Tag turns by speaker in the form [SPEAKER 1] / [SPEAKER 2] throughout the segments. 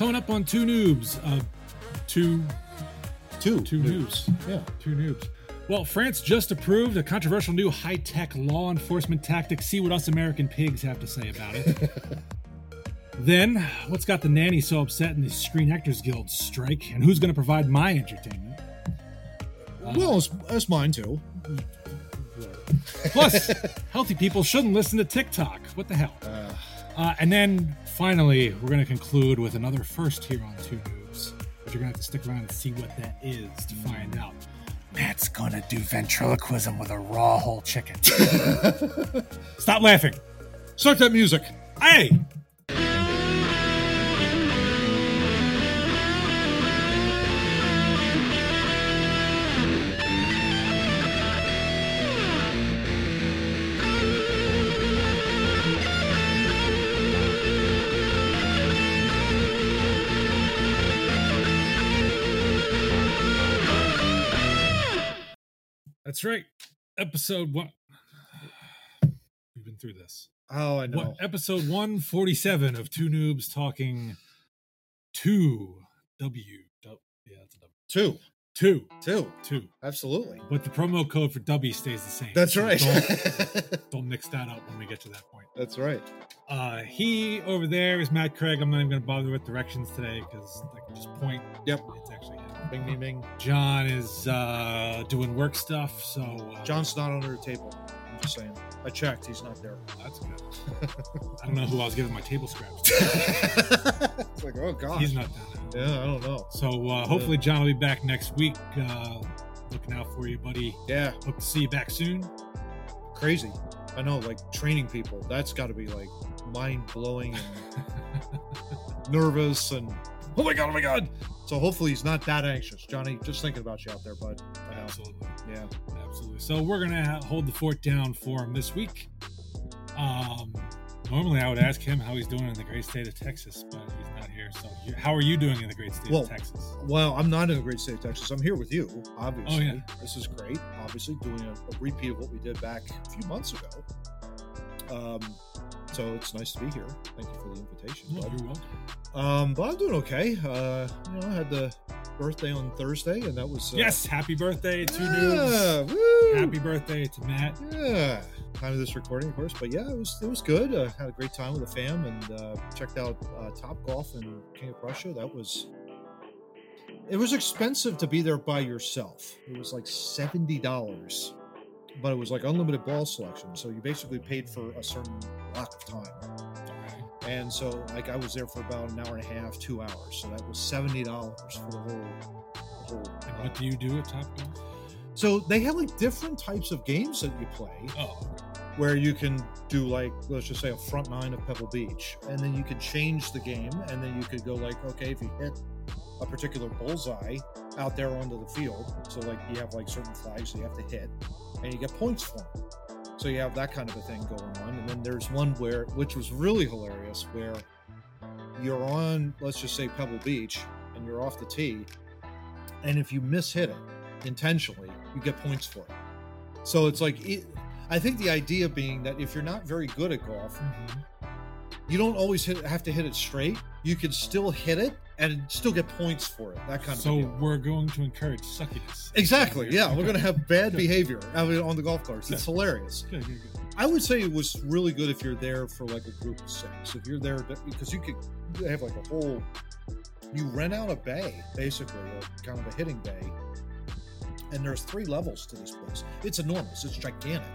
[SPEAKER 1] Coming up on Too Noobs. Uh, two,
[SPEAKER 2] Two.
[SPEAKER 1] two noobs.
[SPEAKER 2] Yeah.
[SPEAKER 1] Two noobs. Well, France just approved a controversial new high tech law enforcement tactic. See what us American pigs have to say about it. then, what's got the nanny so upset in the Screen Actors Guild strike? And who's going to provide my entertainment?
[SPEAKER 2] well, it's, that's mine too.
[SPEAKER 1] Plus, healthy people shouldn't listen to TikTok. What the hell? Uh, and then finally, we're going to conclude with another first here on Too Noobs. But you're going to have to stick around and see what that is to find out. Matt's going to do ventriloquism with a raw whole chicken. Stop laughing.
[SPEAKER 2] Start that music.
[SPEAKER 1] Hey! That's right. Episode one. We've been through this.
[SPEAKER 2] Oh, I know.
[SPEAKER 1] What, episode 147 of Too Noobs Talking Two W. Yeah, that's a W.
[SPEAKER 2] Two.
[SPEAKER 1] Two.
[SPEAKER 2] Two.
[SPEAKER 1] Two.
[SPEAKER 2] Absolutely.
[SPEAKER 1] But the promo code for W stays the same.
[SPEAKER 2] That's
[SPEAKER 1] So
[SPEAKER 2] right.
[SPEAKER 1] Don't, don't mix that up when we get to that point.
[SPEAKER 2] That's right.
[SPEAKER 1] Uh, he over there is Matt Craig. I'm not even going to bother with directions today because I can just point.
[SPEAKER 2] Yep. Bing, bing, bing.
[SPEAKER 1] John is uh, doing work stuff. So uh,
[SPEAKER 2] John's not under the table. I'm just saying. I checked. He's not there.
[SPEAKER 1] that's good. I don't know who I was giving my table scraps.
[SPEAKER 2] it's like, oh, God.
[SPEAKER 1] He's not down there.
[SPEAKER 2] Yeah, I don't know.
[SPEAKER 1] So uh, hopefully John will be back next week. Uh, looking out for you, buddy.
[SPEAKER 2] Yeah,
[SPEAKER 1] Hope to see you back soon.
[SPEAKER 2] crazy. I know, like training people, that's got to be like mind blowing and nervous and oh my god, oh my god. So hopefully he's not that anxious, Johnny. Just thinking about you out there, bud.
[SPEAKER 1] Absolutely,
[SPEAKER 2] Yeah,
[SPEAKER 1] absolutely. So we're gonna hold the fort down for him this week. Um, normally I would ask him how he's doing in the great state of Texas, but he's not here. So how are you doing in the great state
[SPEAKER 2] Well,
[SPEAKER 1] of Texas?
[SPEAKER 2] Well, I'm not in the great state of Texas. I'm here with you, obviously.
[SPEAKER 1] Oh, yeah.
[SPEAKER 2] This is great. Obviously, doing a, a repeat of what we did back a few months ago. Um, so it's nice to be here. Thank you for the invitation. Bud.
[SPEAKER 1] you're welcome.
[SPEAKER 2] Um, but I'm doing okay. Uh, you know, I had the birthday on Thursday, and that was uh,
[SPEAKER 1] Yes, happy birthday to
[SPEAKER 2] yeah,
[SPEAKER 1] dudes.
[SPEAKER 2] woo!
[SPEAKER 1] Happy birthday to Matt.
[SPEAKER 2] Yeah, time of this recording, of course. But yeah, it was it was good. Uh, had a great time with the fam, and uh, checked out uh, Top Golf and King of Prussia. That was. It was expensive to be there by yourself. It was like seventy dollars, but it was like unlimited ball selection. So you basically paid for a certain block of time. And so, like, I was there for about an hour and a half, two hours. So that was seventy dollars for the whole. The whole
[SPEAKER 1] And what do you do at Top Golf?
[SPEAKER 2] so they have like different types of games that you play
[SPEAKER 1] Oh,
[SPEAKER 2] where you can do like let's just say a front nine of Pebble Beach, and then you could change the game, and then you could go like, okay, if you hit a particular bullseye out there onto the field, so like you have like certain flags you have to hit, and you get points for them. So you have that kind of a thing going on, and then there's one where, which was really hilarious, where you're on, let's just say Pebble Beach, and you're off the tee, and if you miss hit it intentionally, you get points for it. So it's like it, I think the idea being that if you're not very good at golf, mm-hmm. you don't always hit, have to hit it straight. You can still hit it and still get points for it. That kind of
[SPEAKER 1] so
[SPEAKER 2] deal.
[SPEAKER 1] we're going to encourage suckiness.
[SPEAKER 2] Exactly. Yeah, we're gonna have bad behavior on the golf course. It's hilarious.
[SPEAKER 1] Good, good, good.
[SPEAKER 2] I would say it was really good if you're there for like a group of six. If you're there to- because you could have like a whole. You rent out a bay, basically, a kind of a hitting bay, and there's three levels to this place. It's enormous. It's gigantic,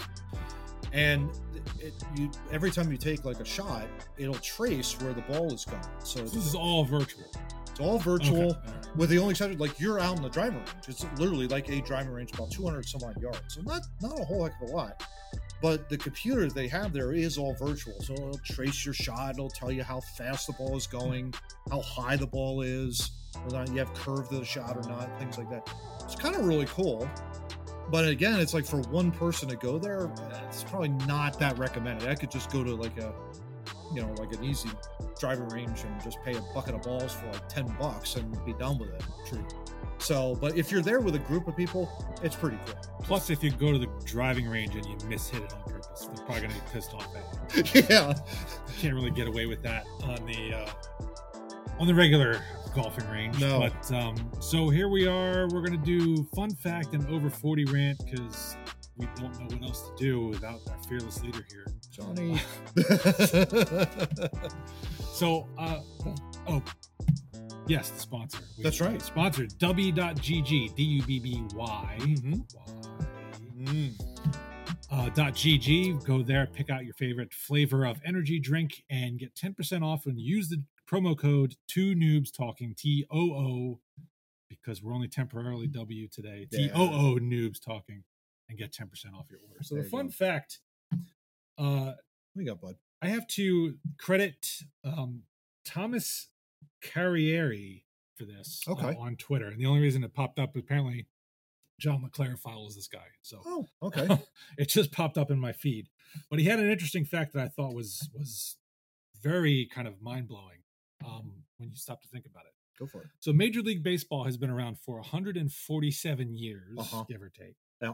[SPEAKER 2] and it, you every time you take like a shot, it'll trace where the ball is going. So
[SPEAKER 1] This is all virtual.
[SPEAKER 2] It's all virtual.
[SPEAKER 1] Okay.
[SPEAKER 2] With the only exception, like you're out in the driving range. It's literally like a driving range, about 200 some odd yards. So not not a whole heck of a lot. But the computer they have there is all virtual. So it'll trace your shot. It'll tell you how fast the ball is going, how high the ball is, whether you have curve to the shot or not, things like that. It's kind of really cool. But again, it's like for one person to go there, it's probably not that recommended. I could just go to like a, you know, like an easy driving range and just pay a bucket of balls for like 10 bucks and be done with it.
[SPEAKER 1] True.
[SPEAKER 2] So, but if you're there with a group of people, it's pretty cool.
[SPEAKER 1] Plus, if you go to the driving range and you miss hit it on purpose, they're probably going to be pissed off at you.
[SPEAKER 2] yeah.
[SPEAKER 1] You can't really get away with that on the uh, on the regular golfing range.
[SPEAKER 2] No.
[SPEAKER 1] But um, so here we are. We're gonna do fun fact and over forty rant because we don't know what else to do without our fearless leader here.
[SPEAKER 2] Johnny.
[SPEAKER 1] So, uh, oh, yes, the sponsor. We-
[SPEAKER 2] That's right.
[SPEAKER 1] Sponsor W.GG, D U B B Y.
[SPEAKER 2] Mhm.
[SPEAKER 1] Y.
[SPEAKER 2] Mm.
[SPEAKER 1] Uh, dot .gg. Go there, pick out your favorite flavor of energy drink, and get 10% off when you use the promo code Too Noobs Talking T O O because we're only temporarily W today. T. O O Noobs Talking, and get 10% off your order. So
[SPEAKER 2] There
[SPEAKER 1] the fun
[SPEAKER 2] go.
[SPEAKER 1] fact. Uh,
[SPEAKER 2] We got bud.
[SPEAKER 1] I have to credit um, Thomas Carrieri for this uh,
[SPEAKER 2] Okay.
[SPEAKER 1] on Twitter. And the only reason it popped up, apparently, John LeClaire follows this guy. So
[SPEAKER 2] Oh, okay.
[SPEAKER 1] it just popped up in my feed. But he had an interesting fact that I thought was was very kind of mind blowing um, when you stop to think about it.
[SPEAKER 2] Go for it.
[SPEAKER 1] So Major League Baseball has been around for 147 years,
[SPEAKER 2] Uh-huh.
[SPEAKER 1] give or take.
[SPEAKER 2] Yeah.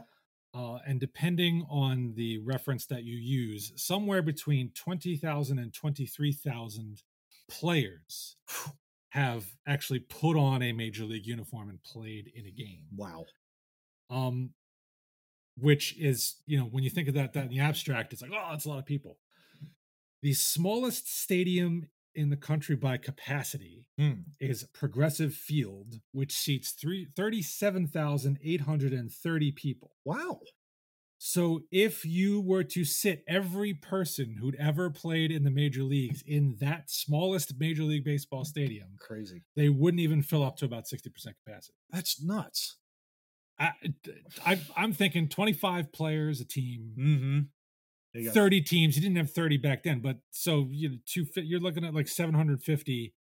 [SPEAKER 1] Uh, and depending on the reference that you use, somewhere between 20,000 and 23,000 players have actually put on a major league uniform and played in a game.
[SPEAKER 2] Wow.
[SPEAKER 1] Um, which is, you know, when you think of that, that in the abstract, it's like, oh, that's a lot of people. The smallest stadium in the country by capacity
[SPEAKER 2] Hmm.
[SPEAKER 1] is Progressive Field, which seats three, 37,830 people.
[SPEAKER 2] Wow.
[SPEAKER 1] So if you were to sit every person who'd ever played in the major leagues in that smallest Major League Baseball stadium,
[SPEAKER 2] Crazy.
[SPEAKER 1] they wouldn't even fill up to about 60% capacity.
[SPEAKER 2] That's nuts.
[SPEAKER 1] I, I, I'm thinking 25 players a team,
[SPEAKER 2] Mm-hmm. You got
[SPEAKER 1] 30 teams. You didn't have 30 back then, but so you know, two, you're looking at like 750.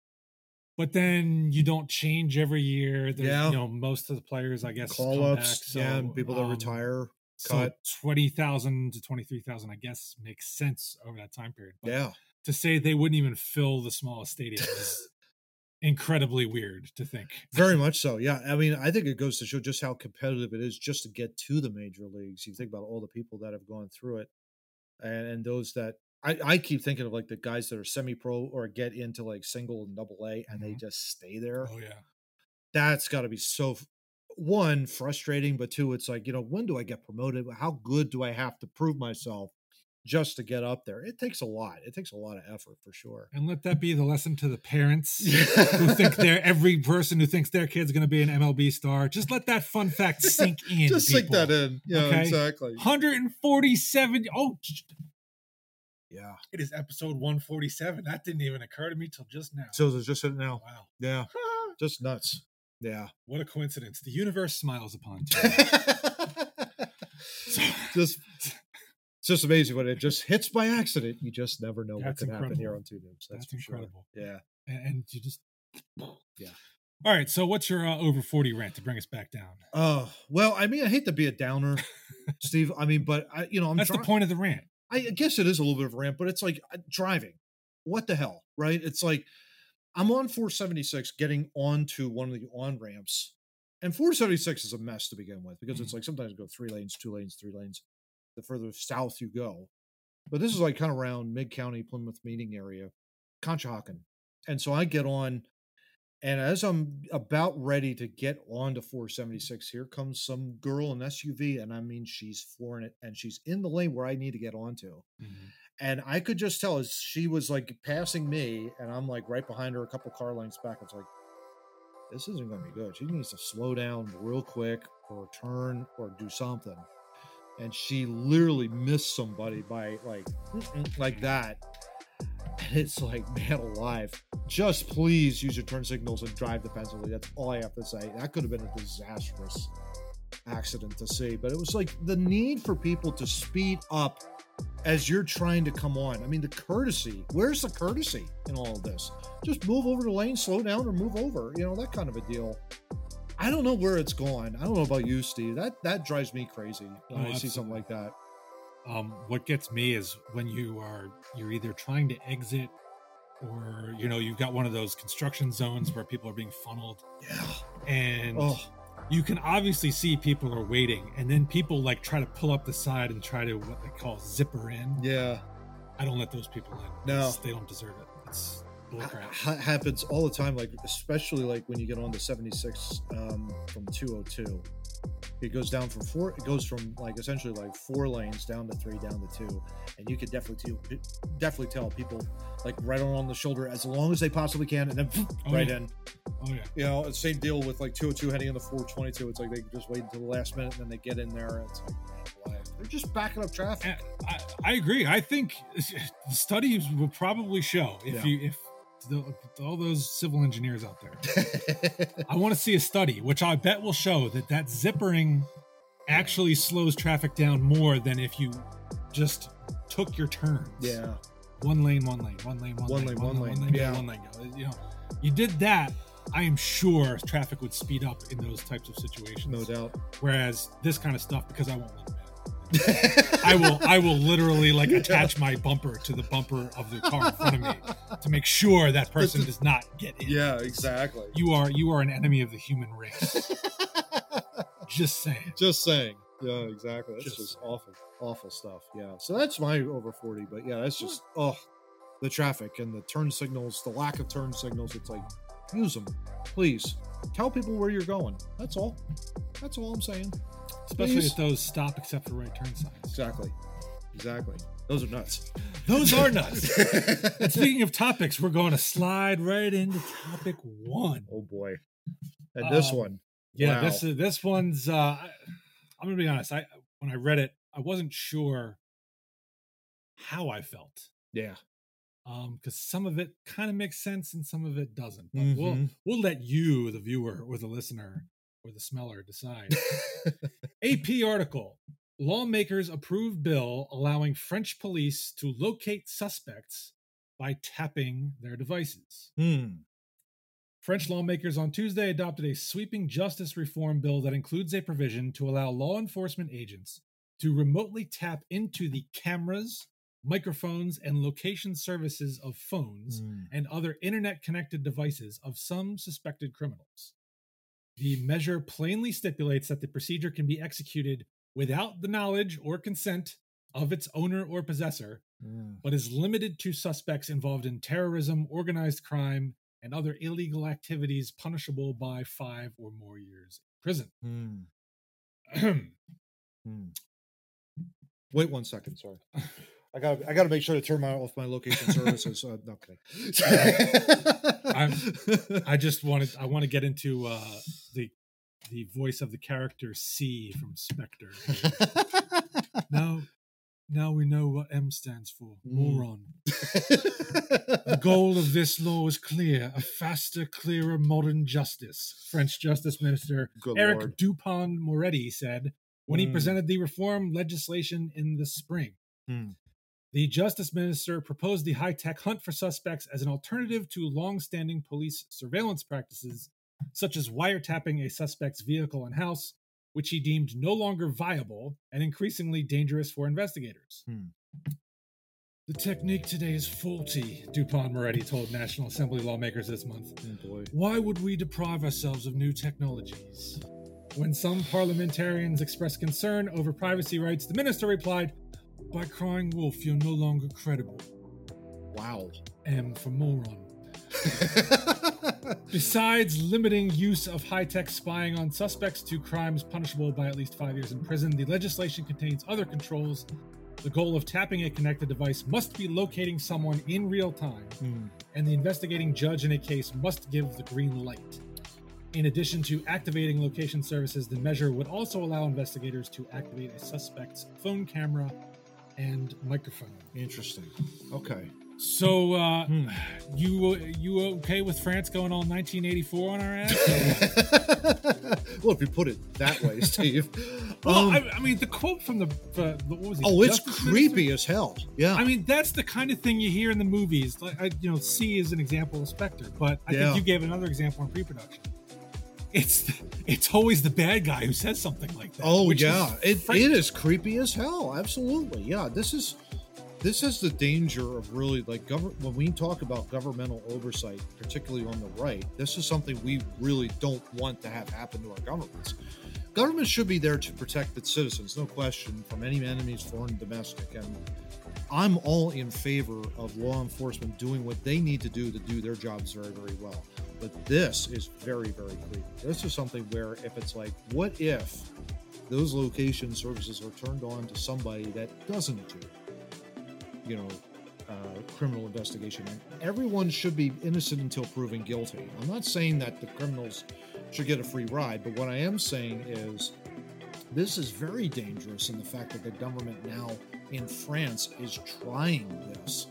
[SPEAKER 1] But then you don't change every year. There's,
[SPEAKER 2] Yeah.
[SPEAKER 1] you know, most of the players, I guess,
[SPEAKER 2] call ups. yeah, people that
[SPEAKER 1] um,
[SPEAKER 2] retire.
[SPEAKER 1] So
[SPEAKER 2] cut.
[SPEAKER 1] 20,000 to 23,000, I guess, makes sense over that time period. But
[SPEAKER 2] Yeah.
[SPEAKER 1] to say they wouldn't even fill the smallest stadium is incredibly weird to think.
[SPEAKER 2] Very much so. Yeah. I mean, I think it goes to show just how competitive it is just to get to the major leagues. You think about all the people that have gone through it and, and those that I, I keep thinking of like the guys that are semi pro or get into like single and double A and they
[SPEAKER 1] Mhm.
[SPEAKER 2] just stay there.
[SPEAKER 1] Oh, yeah.
[SPEAKER 2] That's got to be so, one, frustrating, but two, it's like, you know, when do I get promoted? How good do I have to prove myself just to get up there? It takes a lot. It takes a lot of effort for sure.
[SPEAKER 1] And let that be the lesson to the parents who think they're every person who thinks their kid's going to be an MLB star. Just let that fun fact sink in.
[SPEAKER 2] just sink that in. Yeah,
[SPEAKER 1] Okay.
[SPEAKER 2] exactly.
[SPEAKER 1] 147. Oh,
[SPEAKER 2] Yeah.
[SPEAKER 1] it is episode 147. That didn't even occur to me till just now.
[SPEAKER 2] So there's just it now.
[SPEAKER 1] wow.
[SPEAKER 2] Yeah. Just nuts. Yeah.
[SPEAKER 1] What a coincidence. The universe smiles upon you.
[SPEAKER 2] just it's just amazing when it just hits by accident. You just never know what
[SPEAKER 1] That's
[SPEAKER 2] can happen here on Too Noobs. That's,
[SPEAKER 1] That's
[SPEAKER 2] for sure.
[SPEAKER 1] incredible.
[SPEAKER 2] Yeah.
[SPEAKER 1] and, and you just
[SPEAKER 2] Yeah.
[SPEAKER 1] All right. So, what's your uh, over 40 rant to bring us back down?
[SPEAKER 2] Oh well, I mean, I hate to be a downer, Steve. I mean, but I, you know, I'm
[SPEAKER 1] That's
[SPEAKER 2] dri-
[SPEAKER 1] the point of the rant.
[SPEAKER 2] I guess it is a little bit of a rant, but it's like uh, driving. What the hell, right? It's like I'm on 476 getting onto one of the on ramps, and 476 is a mess to begin with because it's like sometimes go three lanes, two lanes, three lanes. The further south you go, but this is like kind of around mid county Plymouth meeting area, Conshohocken, and so I get on. And as I'm about ready to get onto 476, here comes some girl in SUV, and I mean she's flooring it, and she's in the lane where I need to get onto mm-hmm. and I could just tell as she was like passing me, and I'm like right behind her, a couple car lengths back. It's like this isn't going to be good. She needs to slow down real quick, or turn, or do something. And she literally missed somebody by like like that. And it's like, man, alive. Just please use your turn signals and drive defensively. That's all I have to say. That could have been a disastrous accident to see, but it was like the need for people to speed up as you're trying to come on. I mean, the courtesy. Where's the courtesy in all of this? Just move over the lane, slow down, or move over. You know that kind of a deal. I don't know where it's gone. I don't know about you, Steve. That that drives me crazy when
[SPEAKER 1] Oh,
[SPEAKER 2] I see something like that.
[SPEAKER 1] Um, what gets me is when you are you're either trying to exit or you know you've got one of those construction zones where people are being funneled
[SPEAKER 2] Yeah.
[SPEAKER 1] and
[SPEAKER 2] Oh,
[SPEAKER 1] you can obviously see people are waiting and then people like try to pull up the side and try to what they call zipper in
[SPEAKER 2] yeah.
[SPEAKER 1] i don't let those people in
[SPEAKER 2] No.
[SPEAKER 1] They don't deserve it it's.
[SPEAKER 2] Ha- happens all the time like especially like when you get on the 76 um, from 202 it goes down from four it goes from like essentially like four lanes down to three down to two and you could definitely definitely tell people like right on the shoulder as long as they possibly can and then
[SPEAKER 1] Oh,
[SPEAKER 2] right
[SPEAKER 1] yeah.
[SPEAKER 2] in
[SPEAKER 1] Oh yeah.
[SPEAKER 2] you know same deal with like 202 heading into 422 it's like they just wait until the last minute and then they get in there and it's like they're just backing up traffic
[SPEAKER 1] I, I agree. I think studies will probably show if
[SPEAKER 2] Yeah.
[SPEAKER 1] you if the, all those civil engineers out there. I want to see a study, which I bet will show that that zippering actually slows traffic down more than if you just took your turns.
[SPEAKER 2] yeah
[SPEAKER 1] one lane, one lane, one lane, one,
[SPEAKER 2] One
[SPEAKER 1] lane,
[SPEAKER 2] lane,
[SPEAKER 1] one lane, one lane,
[SPEAKER 2] Yeah.
[SPEAKER 1] one lane. You know, you did that. I am sure traffic would speed up in those types of situations.
[SPEAKER 2] no doubt
[SPEAKER 1] Whereas this kind of stuff, because I won't let. I will I will literally like attach my bumper to the bumper of the car in front of me to make sure that person does not get in.
[SPEAKER 2] yeah exactly
[SPEAKER 1] You are you are an enemy of the human race. Just saying.
[SPEAKER 2] Just saying. Yeah, exactly. That's
[SPEAKER 1] Just-
[SPEAKER 2] just, awful, awful stuff. Yeah. So that's my over 40. But yeah, that's just, oh, the traffic and the turn signals, the lack of turn signals. It's like, use them, please. Tell people where you're going. That's all. That's all I'm saying.
[SPEAKER 1] Especially
[SPEAKER 2] Please.
[SPEAKER 1] at those stop except for right turn signs.
[SPEAKER 2] Exactly. Exactly. Those are nuts.
[SPEAKER 1] Those are nuts. And speaking of topics, we're going to slide right into topic one.
[SPEAKER 2] oh boy. And this
[SPEAKER 1] Um,
[SPEAKER 2] one.
[SPEAKER 1] Yeah,
[SPEAKER 2] Wow.
[SPEAKER 1] this is this one's. uh I'm gonna be honest. I when I read it, I wasn't sure how I felt.
[SPEAKER 2] Yeah.
[SPEAKER 1] Um because some of it kind of makes sense and some of it doesn't but we'll
[SPEAKER 2] Mhm.
[SPEAKER 1] we'll let you the viewer or the listener or the smeller decide ap article lawmakers approve bill allowing french police to locate suspects by tapping their devices
[SPEAKER 2] Hmm.
[SPEAKER 1] French lawmakers on Tuesday adopted a sweeping justice reform bill that includes a provision to allow law enforcement agents to remotely tap into the cameras, microphones, and location services of phones
[SPEAKER 2] Hmm.
[SPEAKER 1] and other internet connected devices of some suspected criminals. The measure plainly stipulates that the procedure can be executed without the knowledge or consent of its owner or possessor,
[SPEAKER 2] Hmm.
[SPEAKER 1] but is limited to suspects involved in terrorism, organized crime, and other illegal activities punishable by five or more years in prison.
[SPEAKER 2] Hmm. Hmm. Wait one second. Sorry. I got. I got to make sure to turn my off my location services. Uh, no
[SPEAKER 1] I'm-
[SPEAKER 2] kidding.
[SPEAKER 1] I just wanted I want to get into uh, the the voice of the character C from Spectre. now, now we know what M stands for.
[SPEAKER 2] Mm.
[SPEAKER 1] Moron. The goal of this law is clear: a faster, clearer, modern justice. French Justice Minister
[SPEAKER 2] Good
[SPEAKER 1] Eric
[SPEAKER 2] Lord.
[SPEAKER 1] Dupond-Moretti said when he
[SPEAKER 2] Mm.
[SPEAKER 1] presented the reform legislation in the spring.
[SPEAKER 2] Hmm.
[SPEAKER 1] The justice minister proposed the high tech hunt for suspects as an alternative to long standing police surveillance practices, such as wiretapping a suspect's vehicle and house, which he deemed no longer viable and increasingly dangerous for investigators.
[SPEAKER 2] Hmm.
[SPEAKER 1] The technique today is faulty, Dupond-Moretti told National Assembly lawmakers this month.
[SPEAKER 2] Oh.
[SPEAKER 1] Why would we deprive ourselves of new technologies? When some parliamentarians expressed concern over privacy rights, the minister replied, By crying wolf, you're no longer credible.
[SPEAKER 2] Wow.
[SPEAKER 1] M for moron. Besides limiting use of high tech spying on suspects to crimes punishable by at least five years in prison, the legislation contains other controls. The goal of tapping a connected device must be locating someone in real time,
[SPEAKER 2] Hmm.
[SPEAKER 1] and the investigating judge in a case must give the green light. In addition to activating location services, the measure would also allow investigators to activate a suspect's phone camera and microphone.
[SPEAKER 2] Interesting. Okay.
[SPEAKER 1] So, uh,
[SPEAKER 2] Hmm.
[SPEAKER 1] you you okay with France going all 1984 on our ass?
[SPEAKER 2] well, if you put it that way, Steve.
[SPEAKER 1] well,
[SPEAKER 2] Um,
[SPEAKER 1] I, I mean, the quote from the, the, the what was it?
[SPEAKER 2] oh, it's
[SPEAKER 1] Justice
[SPEAKER 2] creepy
[SPEAKER 1] Minister?
[SPEAKER 2] as hell. Yeah.
[SPEAKER 1] I mean, that's the kind of thing you hear in the movies. Like, I, you know, C is an example of Spectre, but I
[SPEAKER 2] Yeah.
[SPEAKER 1] think you gave another example in pre-production. It's it's always the bad guy who says something like that.
[SPEAKER 2] Oh
[SPEAKER 1] which is
[SPEAKER 2] yeah, it, it is creepy as hell. Absolutely, yeah. This is this is the danger of really like government when we talk about governmental oversight, particularly on the right. This is something we really don't want to have happen to our governments. Government should be there to protect its citizens, no question, from any enemies, foreign, domestic, and I'm all in favor of law enforcement doing what they need to do to do their jobs very, very well. But this is very, very clear. This is something where if it's like, what if those location services are turned on to somebody that doesn't do, you know, uh, criminal investigation? Everyone should be innocent until proven guilty. I'm not saying that the criminals should get a free ride, but what I am saying is this is very dangerous in the fact that the government now in France is trying this,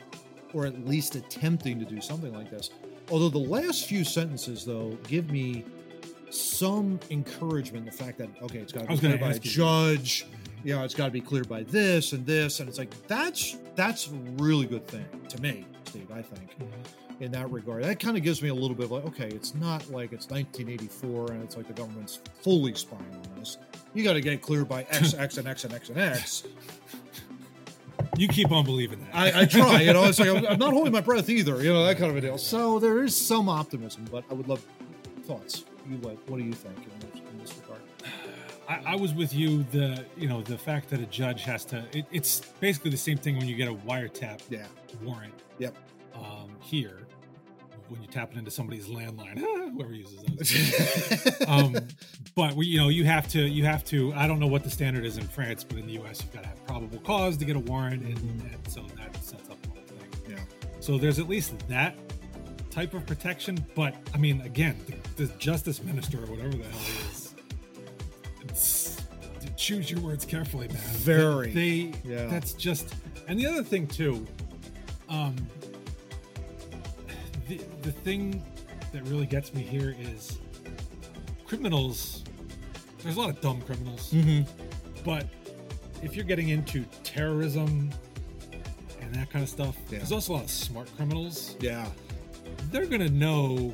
[SPEAKER 2] or at least attempting to do something like this. Although the last few sentences, though, give me some encouragement the fact that okay, it's got to be cleared by a judge. You know, it's got to be cleared by this and this, and it's like that's that's a really good thing to me, Steve. I think. Mm-hmm in that regard. That kind of gives me a little bit of like, okay, it's not like it's 1984 and it's like the government's fully spying on us you got to get cleared by X, X, and X, and X, and X.
[SPEAKER 1] You keep on believing that.
[SPEAKER 2] I, I try. You know, it's like I'm, I'm, not holding my breath either. You know, that kind of a deal. So there is some optimism, but I would love thoughts. You what? What do you think in this, in this regard?
[SPEAKER 1] I, I, was with you. The you know the fact that a judge has to. It, it's basically the same thing when you get a wiretap
[SPEAKER 2] yeah.
[SPEAKER 1] warrant.
[SPEAKER 2] Yep.
[SPEAKER 1] Um, here, when you tap it into somebody's landline, whoever uses those. um, but we, you know, you have to, you have to. I don't know what the standard is in France, but in the U.S., you've got to have probable cause to get a warrant, and, and so that sets up the whole thing.
[SPEAKER 2] Yeah.
[SPEAKER 1] So there's at least that type of protection. But I mean, again, the, the justice minister or whatever the hell he is, it's, choose your words carefully, man.
[SPEAKER 2] Very.
[SPEAKER 1] They, they yeah. That's just. And the other thing too. Um, the, the thing that really gets me here is criminals. There's a lot of dumb criminals,
[SPEAKER 2] mm-hmm.
[SPEAKER 1] but if you're getting into terrorism and that kind of stuff,
[SPEAKER 2] yeah.
[SPEAKER 1] there's also a lot of smart criminals.
[SPEAKER 2] Yeah,
[SPEAKER 1] they're gonna know.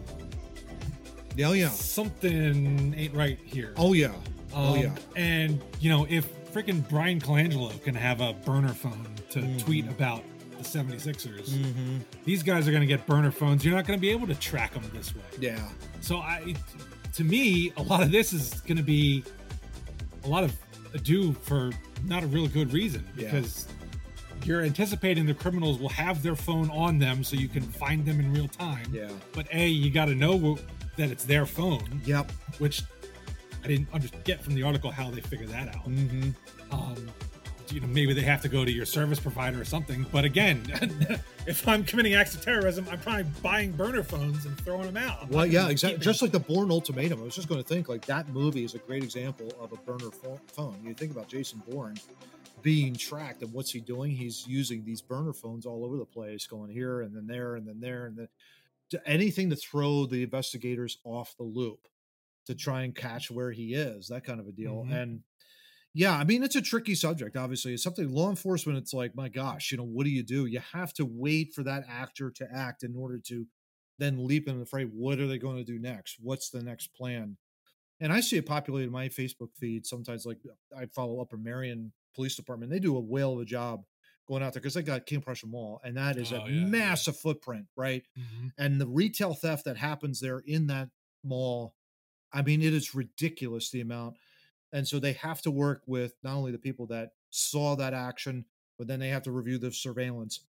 [SPEAKER 2] Oh yeah,
[SPEAKER 1] something ain't right here.
[SPEAKER 2] Oh yeah,
[SPEAKER 1] oh
[SPEAKER 2] um, yeah.
[SPEAKER 1] And you know, if freaking Bryan Colangelo can have a burner phone to mm-hmm. tweet about 76ers.
[SPEAKER 2] Mm-hmm.
[SPEAKER 1] These guys are going to get burner phones. You're not going to be able to track them this way.
[SPEAKER 2] Yeah.
[SPEAKER 1] So I, to me, a lot of this is going to be a lot of ado for not a real good reason because yeah. you're anticipating the criminals will have their phone on them so you can find them in real time.
[SPEAKER 2] Yeah.
[SPEAKER 1] But a, you got to know that it's their phone.
[SPEAKER 2] Yep.
[SPEAKER 1] Which I didn't get from the article how they figure that out.
[SPEAKER 2] Mm-hmm.
[SPEAKER 1] Um, you know maybe they have to go to your service provider or something. But again if i'm committing acts of terrorism i'm probably buying burner phones and throwing them out.
[SPEAKER 2] I'm well yeah exactly just like the Bourne Ultimatum. I was just going to think like that movie is a great example of a burner phone. You think about jason bourne being tracked and what's he doing? He's using these burner phones all over the place going here and then there and then there and then anything to throw the investigators off the loop to try and catch where he is that kind of a deal. Mm-hmm. and yeah, I mean it's a tricky subject. Obviously, it's something law enforcement. It's like, my gosh, you know, what do you do? You have to wait for that actor to act in order to then leap in the fray. What are they going to do next? What's the next plan? And I see it populated my Facebook feed sometimes. Like I follow Upper Merion Police Department. They do a whale of a job going out there because they got King Prussia Mall, and that is oh, a yeah, massive yeah. footprint, right?
[SPEAKER 1] Mm-hmm.
[SPEAKER 2] And the retail theft that happens there in that mall, I mean, it is ridiculous the amount and so they have to work with not only the people that saw that action, but then they have to review the surveillance.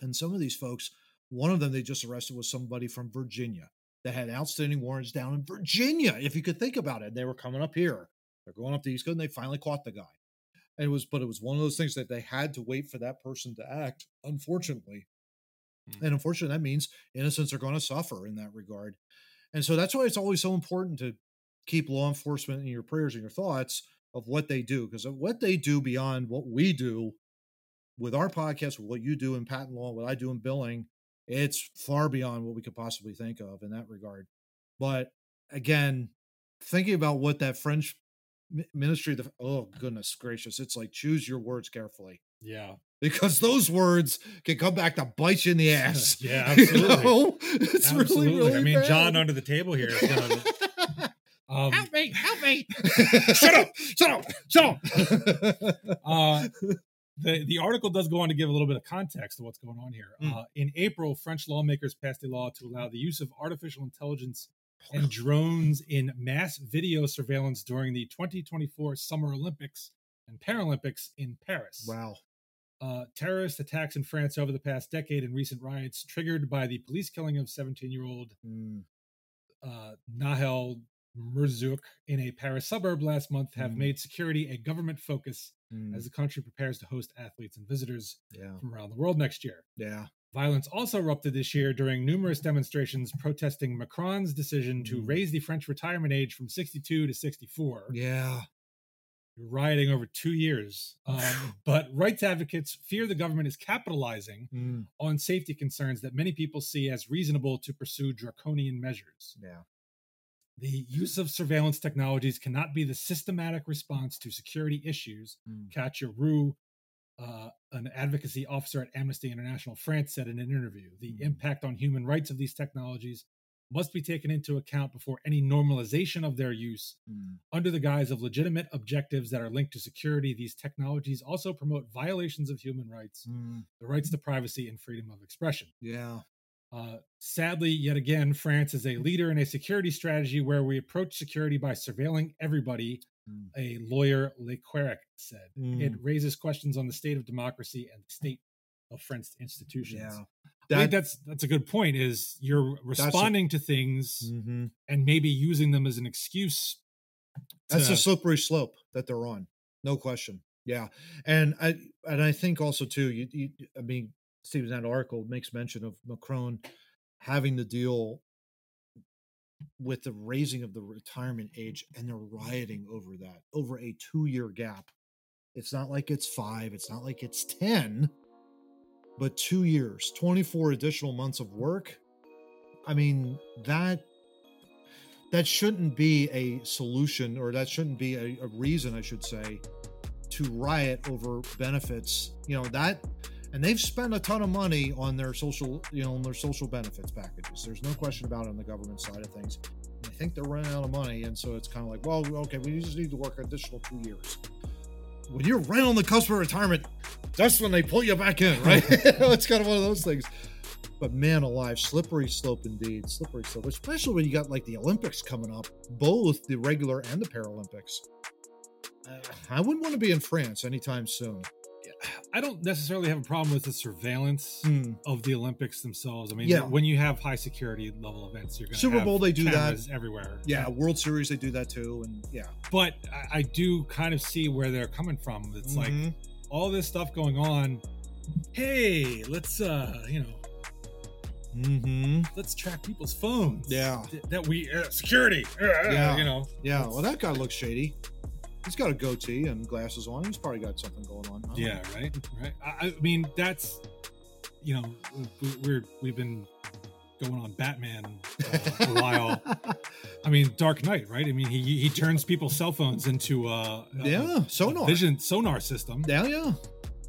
[SPEAKER 2] And some of these folks, one of them they just arrested was somebody from Virginia that had outstanding warrants down in Virginia. If you could think about it, they were coming up here. They're going up the East Coast, and they finally caught the guy. And it was, but it was one of those things that they had to wait for that person to act. Unfortunately, mm-hmm. and unfortunately, that means innocents are going to suffer in that regard. And so that's why it's always so important to keep law enforcement in your prayers and your thoughts of what they do because of what they do beyond what we do with our podcast, what you do in patent law, what I do in billing, it's far beyond what we could possibly think of in that regard. But again, thinking about what that French ministry, the oh goodness gracious, it's like choose your words carefully.
[SPEAKER 1] Yeah,
[SPEAKER 2] because those words can come back to bite you in the ass.
[SPEAKER 1] yeah, absolutely. You know?
[SPEAKER 2] It's absolutely. really, really
[SPEAKER 1] I mean,
[SPEAKER 2] bad.
[SPEAKER 1] John under the table here is gonna
[SPEAKER 2] um, help me! Help me! shut up! Shut up! Shut up!
[SPEAKER 1] uh, the the article does go on to give a little bit of context to what's going on here. Mm. Uh, in April, French lawmakers passed a law to allow the use of artificial intelligence and drones in mass video surveillance during the 2024 Summer Olympics and Paralympics in Paris.
[SPEAKER 2] Wow.
[SPEAKER 1] Uh, terrorist attacks in France over the past decade and recent riots triggered by the police killing of 17 year old
[SPEAKER 2] Mm,
[SPEAKER 1] uh, Nahel Merzouk in a Paris suburb last month have
[SPEAKER 2] Mm.
[SPEAKER 1] made security a government focus
[SPEAKER 2] mm,
[SPEAKER 1] as the country prepares to host athletes and visitors
[SPEAKER 2] yeah,
[SPEAKER 1] from around the world next year.
[SPEAKER 2] yeah.
[SPEAKER 1] Violence also erupted this year during numerous demonstrations protesting Macron's decision to
[SPEAKER 2] Mm.
[SPEAKER 1] raise the French retirement age from 62 to 64,
[SPEAKER 2] Yeah.
[SPEAKER 1] rioting over two years. Um, but rights advocates fear the government is capitalizing
[SPEAKER 2] Mm,
[SPEAKER 1] on safety concerns that many people see as reasonable to pursue draconian measures.
[SPEAKER 2] yeah.
[SPEAKER 1] The use of surveillance technologies cannot be the systematic response to security issues,
[SPEAKER 2] Mm,
[SPEAKER 1] Katia Roux, uh, an advocacy officer at Amnesty International France, said in an interview. The
[SPEAKER 2] Mhm.
[SPEAKER 1] impact on human rights of these technologies must be taken into account before any normalization of their use.
[SPEAKER 2] mm,
[SPEAKER 1] Under the guise of legitimate objectives that are linked to security, these technologies also promote violations of human rights,
[SPEAKER 2] mm,
[SPEAKER 1] the rights to privacy and freedom of expression.
[SPEAKER 2] yeah.
[SPEAKER 1] Uh, sadly, yet again, France is a leader in a security strategy where we approach security by surveilling everybody,
[SPEAKER 2] Mm,
[SPEAKER 1] a lawyer Leclerc said.
[SPEAKER 2] Mm.
[SPEAKER 1] It raises questions on the state of democracy and the state of French institutions.
[SPEAKER 2] yeah.
[SPEAKER 1] I think that's that's a good point. Is you're responding to things
[SPEAKER 2] mhm.
[SPEAKER 1] and maybe using them as an excuse.
[SPEAKER 2] That's
[SPEAKER 1] to-
[SPEAKER 2] a slippery slope that they're on, no question. Yeah, and I and I think also too. You, you I mean, Stephen, that article makes mention of Macron having to deal with the raising of the retirement age, and they're rioting over that over a two-year gap. It's not like it's five. It's not like it's ten, but two years, twenty-four additional months of work. I mean that that shouldn't be a solution or that shouldn't be a, a reason i should say to riot over benefits you know that and they've spent a ton of money on their social you know on their social benefits packages there's no question about it on the government side of things i think they're running out of money and so it's kind of like well okay we just need to work an additional two years when you're right on the cusp of retirement that's when they pull you back in right it's kind of one of those things but man alive, slippery slope indeed. Slippery slope, especially when you got like the Olympics coming up, both the regular and the Paralympics. Uh, I wouldn't want to be in France anytime soon.
[SPEAKER 1] I don't necessarily have a problem with the surveillance
[SPEAKER 2] Hmm.
[SPEAKER 1] of the Olympics themselves. I mean,
[SPEAKER 2] Yeah.
[SPEAKER 1] when you have high security level events, you're going to
[SPEAKER 2] Super Bowl, they do that.
[SPEAKER 1] everywhere.
[SPEAKER 2] Yeah, World Series, they do that too. And yeah.
[SPEAKER 1] but I, I do kind of see where they're coming from. It's like
[SPEAKER 2] Mhm.
[SPEAKER 1] all this stuff going on. Hey, let's uh, you know,
[SPEAKER 2] Mm-hmm.
[SPEAKER 1] let's track people's phones.
[SPEAKER 2] Yeah.
[SPEAKER 1] Th- that we uh, security. Uh,
[SPEAKER 2] Yeah.
[SPEAKER 1] you know.
[SPEAKER 2] Yeah. Well, that guy looks shady. He's got a goatee and glasses on. He's probably got something going on. Don't
[SPEAKER 1] Yeah, right, right. I, I mean, that's you know, we, we're we've been going on Batman uh, a while. I mean, Dark Knight, right? I mean, he he turns people's cell phones into uh, a-
[SPEAKER 2] Yeah, sonar.
[SPEAKER 1] vision sonar system,
[SPEAKER 2] Yeah, yeah.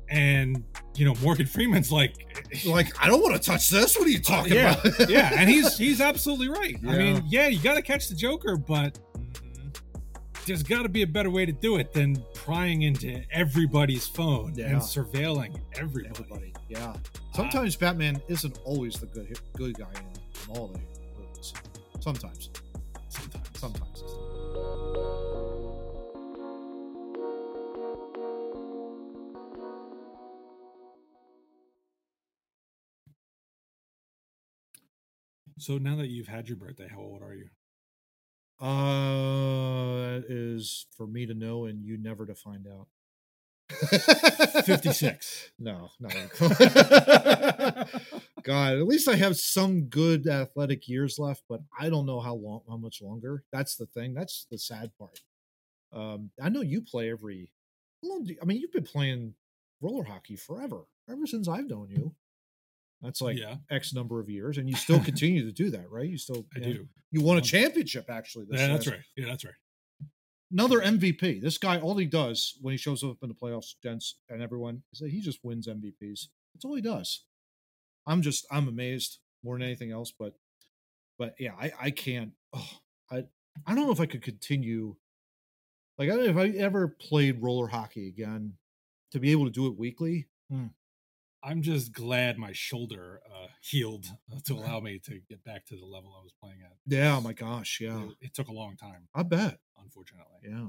[SPEAKER 1] and you know, Morgan Freeman's like,
[SPEAKER 2] Like, I don't want to touch this. What are you talking
[SPEAKER 1] yeah,
[SPEAKER 2] about?
[SPEAKER 1] yeah, and he's he's absolutely right. I mean, yeah, you got to catch the Joker, but. There's got to be a better way to do it than prying into everybody's phone
[SPEAKER 2] Yeah.
[SPEAKER 1] and surveilling everybody.
[SPEAKER 2] Everybody. Yeah. Uh, Sometimes Batman isn't always the good good guy in, in all the movies. Sometimes.
[SPEAKER 1] Sometimes.
[SPEAKER 2] Sometimes.
[SPEAKER 1] So now that you've had your birthday, how old are you?
[SPEAKER 2] Uh, that is for me to know and you never to find out.
[SPEAKER 1] 56.
[SPEAKER 2] No, no. God, at least I have some good athletic years left, but I don't know how long, how much longer. That's the thing. That's the sad part. Um, I know you play every. How long do I mean, you've been playing roller hockey forever, ever since I've known you. That's like
[SPEAKER 1] yeah,
[SPEAKER 2] X number of years, and you still continue to do that, right? You still,
[SPEAKER 1] I
[SPEAKER 2] yeah.
[SPEAKER 1] do.
[SPEAKER 2] You won a championship actually. This
[SPEAKER 1] Yeah, that's right. Yeah, that's right.
[SPEAKER 2] Another MVP. This guy, all he does when he shows up in the playoffs, gents, and everyone is that he just wins MVPs. That's all he does. I'm just, I'm amazed more than anything else. But, but yeah, I, I can't. Oh, I, I don't know if I could continue. Like, I don't know if I ever played roller hockey again, to be able to do it weekly. Hmm.
[SPEAKER 1] I'm just glad my shoulder uh, healed uh, to allow me to get back to the level I was playing at.
[SPEAKER 2] Yeah, oh my gosh, yeah,
[SPEAKER 1] It, it took a long time,
[SPEAKER 2] I bet.
[SPEAKER 1] unfortunately.
[SPEAKER 2] Yeah,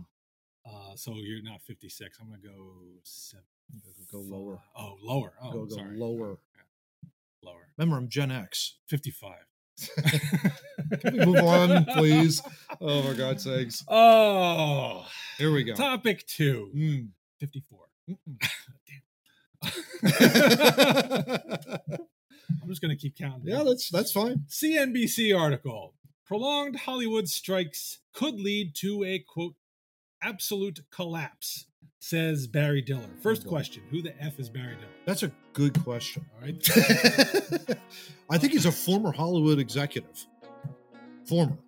[SPEAKER 1] Uh, so you're not 56. I'm gonna go
[SPEAKER 2] Go lower.
[SPEAKER 1] Oh, lower. Oh,
[SPEAKER 2] Go go
[SPEAKER 1] sorry.
[SPEAKER 2] lower.
[SPEAKER 1] Lower.
[SPEAKER 2] Remember, I'm Gen X.
[SPEAKER 1] 55.
[SPEAKER 2] Can we move on, please? Oh, for God's sakes.
[SPEAKER 1] Oh,
[SPEAKER 2] Here we go.
[SPEAKER 1] topic two.
[SPEAKER 2] Mm.
[SPEAKER 1] 54. I'm just going to keep counting.
[SPEAKER 2] yeah, that's that's fine.
[SPEAKER 1] CNBC article Prolonged Hollywood strikes could lead to a quote, absolute collapse, says Barry Diller. Oh
[SPEAKER 2] First
[SPEAKER 1] question Who the F is Barry Diller?
[SPEAKER 2] That's a good question.
[SPEAKER 1] All right.
[SPEAKER 2] I think he's a former Hollywood executive. Former,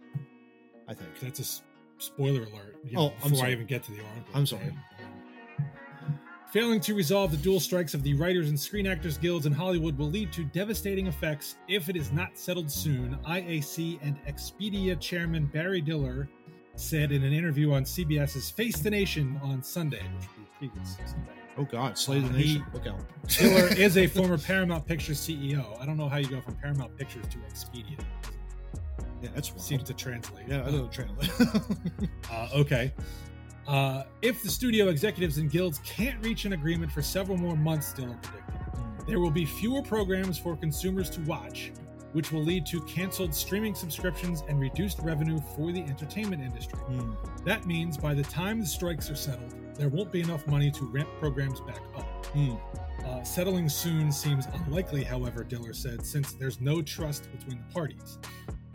[SPEAKER 2] I think.
[SPEAKER 1] That's a s- spoiler alert. you
[SPEAKER 2] Oh, I'm
[SPEAKER 1] before
[SPEAKER 2] sorry.
[SPEAKER 1] I even get to the article.
[SPEAKER 2] I'm sorry.
[SPEAKER 1] Failing to resolve the dual strikes of the Writers and Screen Actors Guilds in Hollywood will lead to devastating effects if it is not settled soon, IAC and Expedia chairman Barry Diller said in an interview on CBS's Face the Nation on Sunday, which would be previous Sunday.
[SPEAKER 2] Oh God, Slay the
[SPEAKER 1] Uh,
[SPEAKER 2] Nation.
[SPEAKER 1] he-
[SPEAKER 2] Look out.
[SPEAKER 1] Diller is a former Paramount Pictures CEO. I don't know how you go from Paramount Pictures to Expedia.
[SPEAKER 2] Yeah, that's wild.
[SPEAKER 1] Seems to translate.
[SPEAKER 2] Yeah, I know the translate.
[SPEAKER 1] Uh, okay. Uh, if the studio executives and guilds can't reach an agreement for several more months, Diller predicted, there will be fewer programs for consumers to watch, which will lead to canceled streaming subscriptions and reduced revenue for the entertainment industry.
[SPEAKER 2] Hmm.
[SPEAKER 1] That means by the time the strikes are settled, there won't be enough money to ramp programs back up.
[SPEAKER 2] Hmm.
[SPEAKER 1] Uh, settling soon seems unlikely, however, Diller said, since there's no trust between the parties.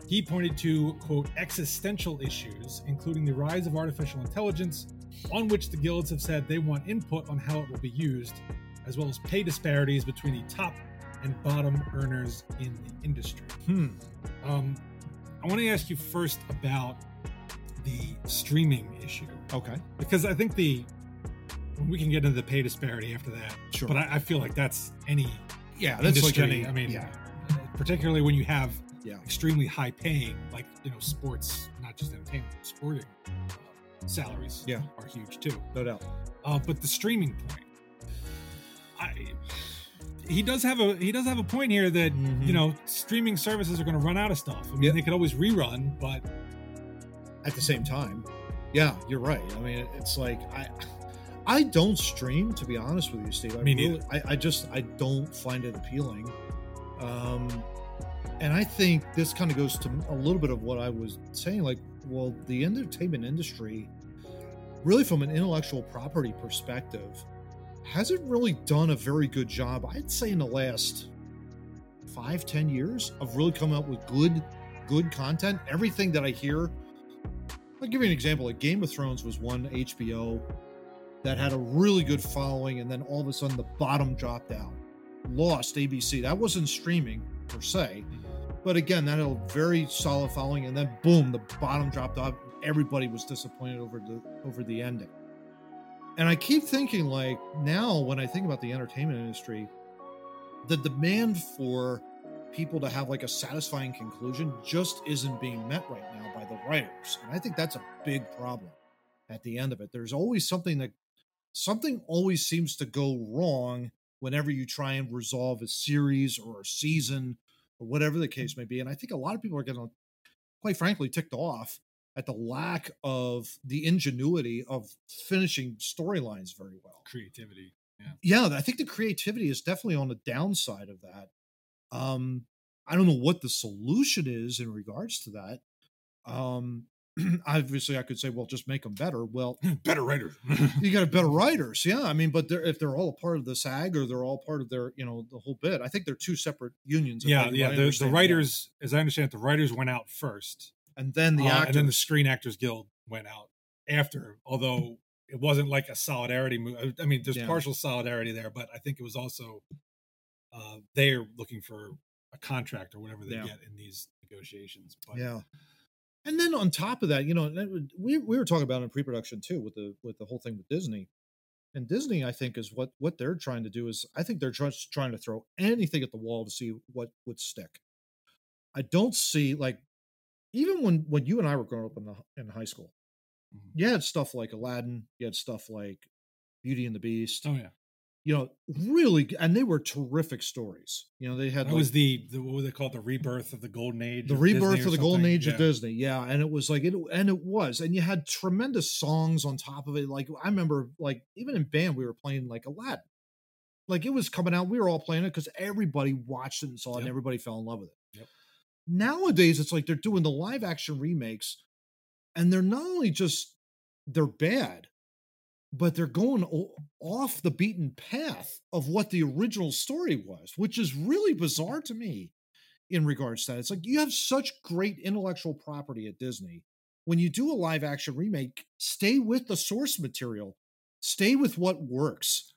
[SPEAKER 1] He pointed to, quote, existential issues, including the rise of artificial intelligence, on which the guilds have said they want input on how it will be used, as well as pay disparities between the top and bottom earners in the industry.
[SPEAKER 2] Hmm.
[SPEAKER 1] Um, I want to ask you first about the streaming issue,
[SPEAKER 2] Okay.
[SPEAKER 1] because I think the we can get into the pay disparity after that,
[SPEAKER 2] Sure.
[SPEAKER 1] but I, I feel like that's any
[SPEAKER 2] yeah, that's like any.
[SPEAKER 1] I mean,
[SPEAKER 2] yeah,
[SPEAKER 1] particularly when you have
[SPEAKER 2] yeah.
[SPEAKER 1] extremely high paying, like you know, sports, not just entertainment, sporting uh, salaries,
[SPEAKER 2] Yeah.
[SPEAKER 1] are huge too.
[SPEAKER 2] No doubt.
[SPEAKER 1] Uh, but the streaming point, I he does have a he does have a point here that
[SPEAKER 2] Mhm.
[SPEAKER 1] you know streaming services are going to run out of stuff. I mean,
[SPEAKER 2] Yeah.
[SPEAKER 1] they could always rerun, but
[SPEAKER 2] At the same time, yeah, you're right. I mean, it's like I, I don't stream to be honest with you, Steve. I
[SPEAKER 1] Me
[SPEAKER 2] really, I, I just I don't find it appealing. Um, and I think this kind of goes to a little bit of what I was saying. Like, well, the entertainment industry, really from an intellectual property perspective, hasn't really done a very good job. I'd say in the last five, ten years of really coming up with good, good content. Everything that I hear. I'll give you an example. Like Game of Thrones was one HBO that had a really good following, and then all of a sudden the bottom dropped out. Lost ABC. That wasn't streaming per se, mm-hmm. But again, that had a very solid following, and then boom, the bottom dropped off. Everybody was disappointed over the over the ending. And I keep thinking, like now, when I think about the entertainment industry, the demand for people to have like a satisfying conclusion just isn't being met right now by the writers. And I think that's a big problem at the end of it. There's always something that something always seems to go wrong whenever you try and resolve a series or a season or whatever the case may be. And I think a lot of people are getting, quite frankly, ticked off at the lack of the ingenuity of finishing storylines very well
[SPEAKER 1] creativity.
[SPEAKER 2] yeah i think the creativity is definitely on the downside of that um i don't know what the solution is in regards to that um obviously i could say well just make them better well
[SPEAKER 1] Better writers.
[SPEAKER 2] you got a better writers yeah i mean but they're, if they're all a part of the sag or they're all part of their you know the whole bit i think they're two separate unions
[SPEAKER 1] yeah, yeah. The, the writers, as I understand it, the writers went out first,
[SPEAKER 2] and then the
[SPEAKER 1] uh,
[SPEAKER 2] actors
[SPEAKER 1] and then the Screen Actors Guild went out after. Although it wasn't like a solidarity move. I mean, there's
[SPEAKER 2] Yeah.
[SPEAKER 1] partial solidarity there, but I think it was also uh, they're looking for a contract or whatever they
[SPEAKER 2] Yeah.
[SPEAKER 1] get in these negotiations. But
[SPEAKER 2] yeah and then on top of that you know and that would- we, we were talking about in pre-production too with the with the whole thing with disney. And disney i think is what what they're trying to do is i think they're just trying to throw anything at the wall to see what would stick. I don't see like even when when you and i were growing up in the in high school
[SPEAKER 1] Mhm.
[SPEAKER 2] you had stuff like aladdin you had stuff like beauty and the beast
[SPEAKER 1] oh yeah,
[SPEAKER 2] you know really and they were terrific stories you know they had
[SPEAKER 1] that
[SPEAKER 2] like,
[SPEAKER 1] was the, the what would they call it? The rebirth of the golden age.
[SPEAKER 2] the
[SPEAKER 1] Disney
[SPEAKER 2] rebirth
[SPEAKER 1] or
[SPEAKER 2] of the golden age of Disney. Yeah, and it was like it, and it was, and you had tremendous songs on top of it. Like I remember, like even in band, we were playing like Aladdin. Like it was coming out, we were all playing it because everybody watched it and saw it, and everybody fell in love with it.
[SPEAKER 1] Yep.
[SPEAKER 2] Nowadays, it's like they're doing the live action remakes, and they're not only just they're bad, but they're going off the beaten path of what the original story was, which is really bizarre to me in regards to that. It's like you have such great intellectual property at Disney. When you do a live action remake, stay with the source material, stay with what works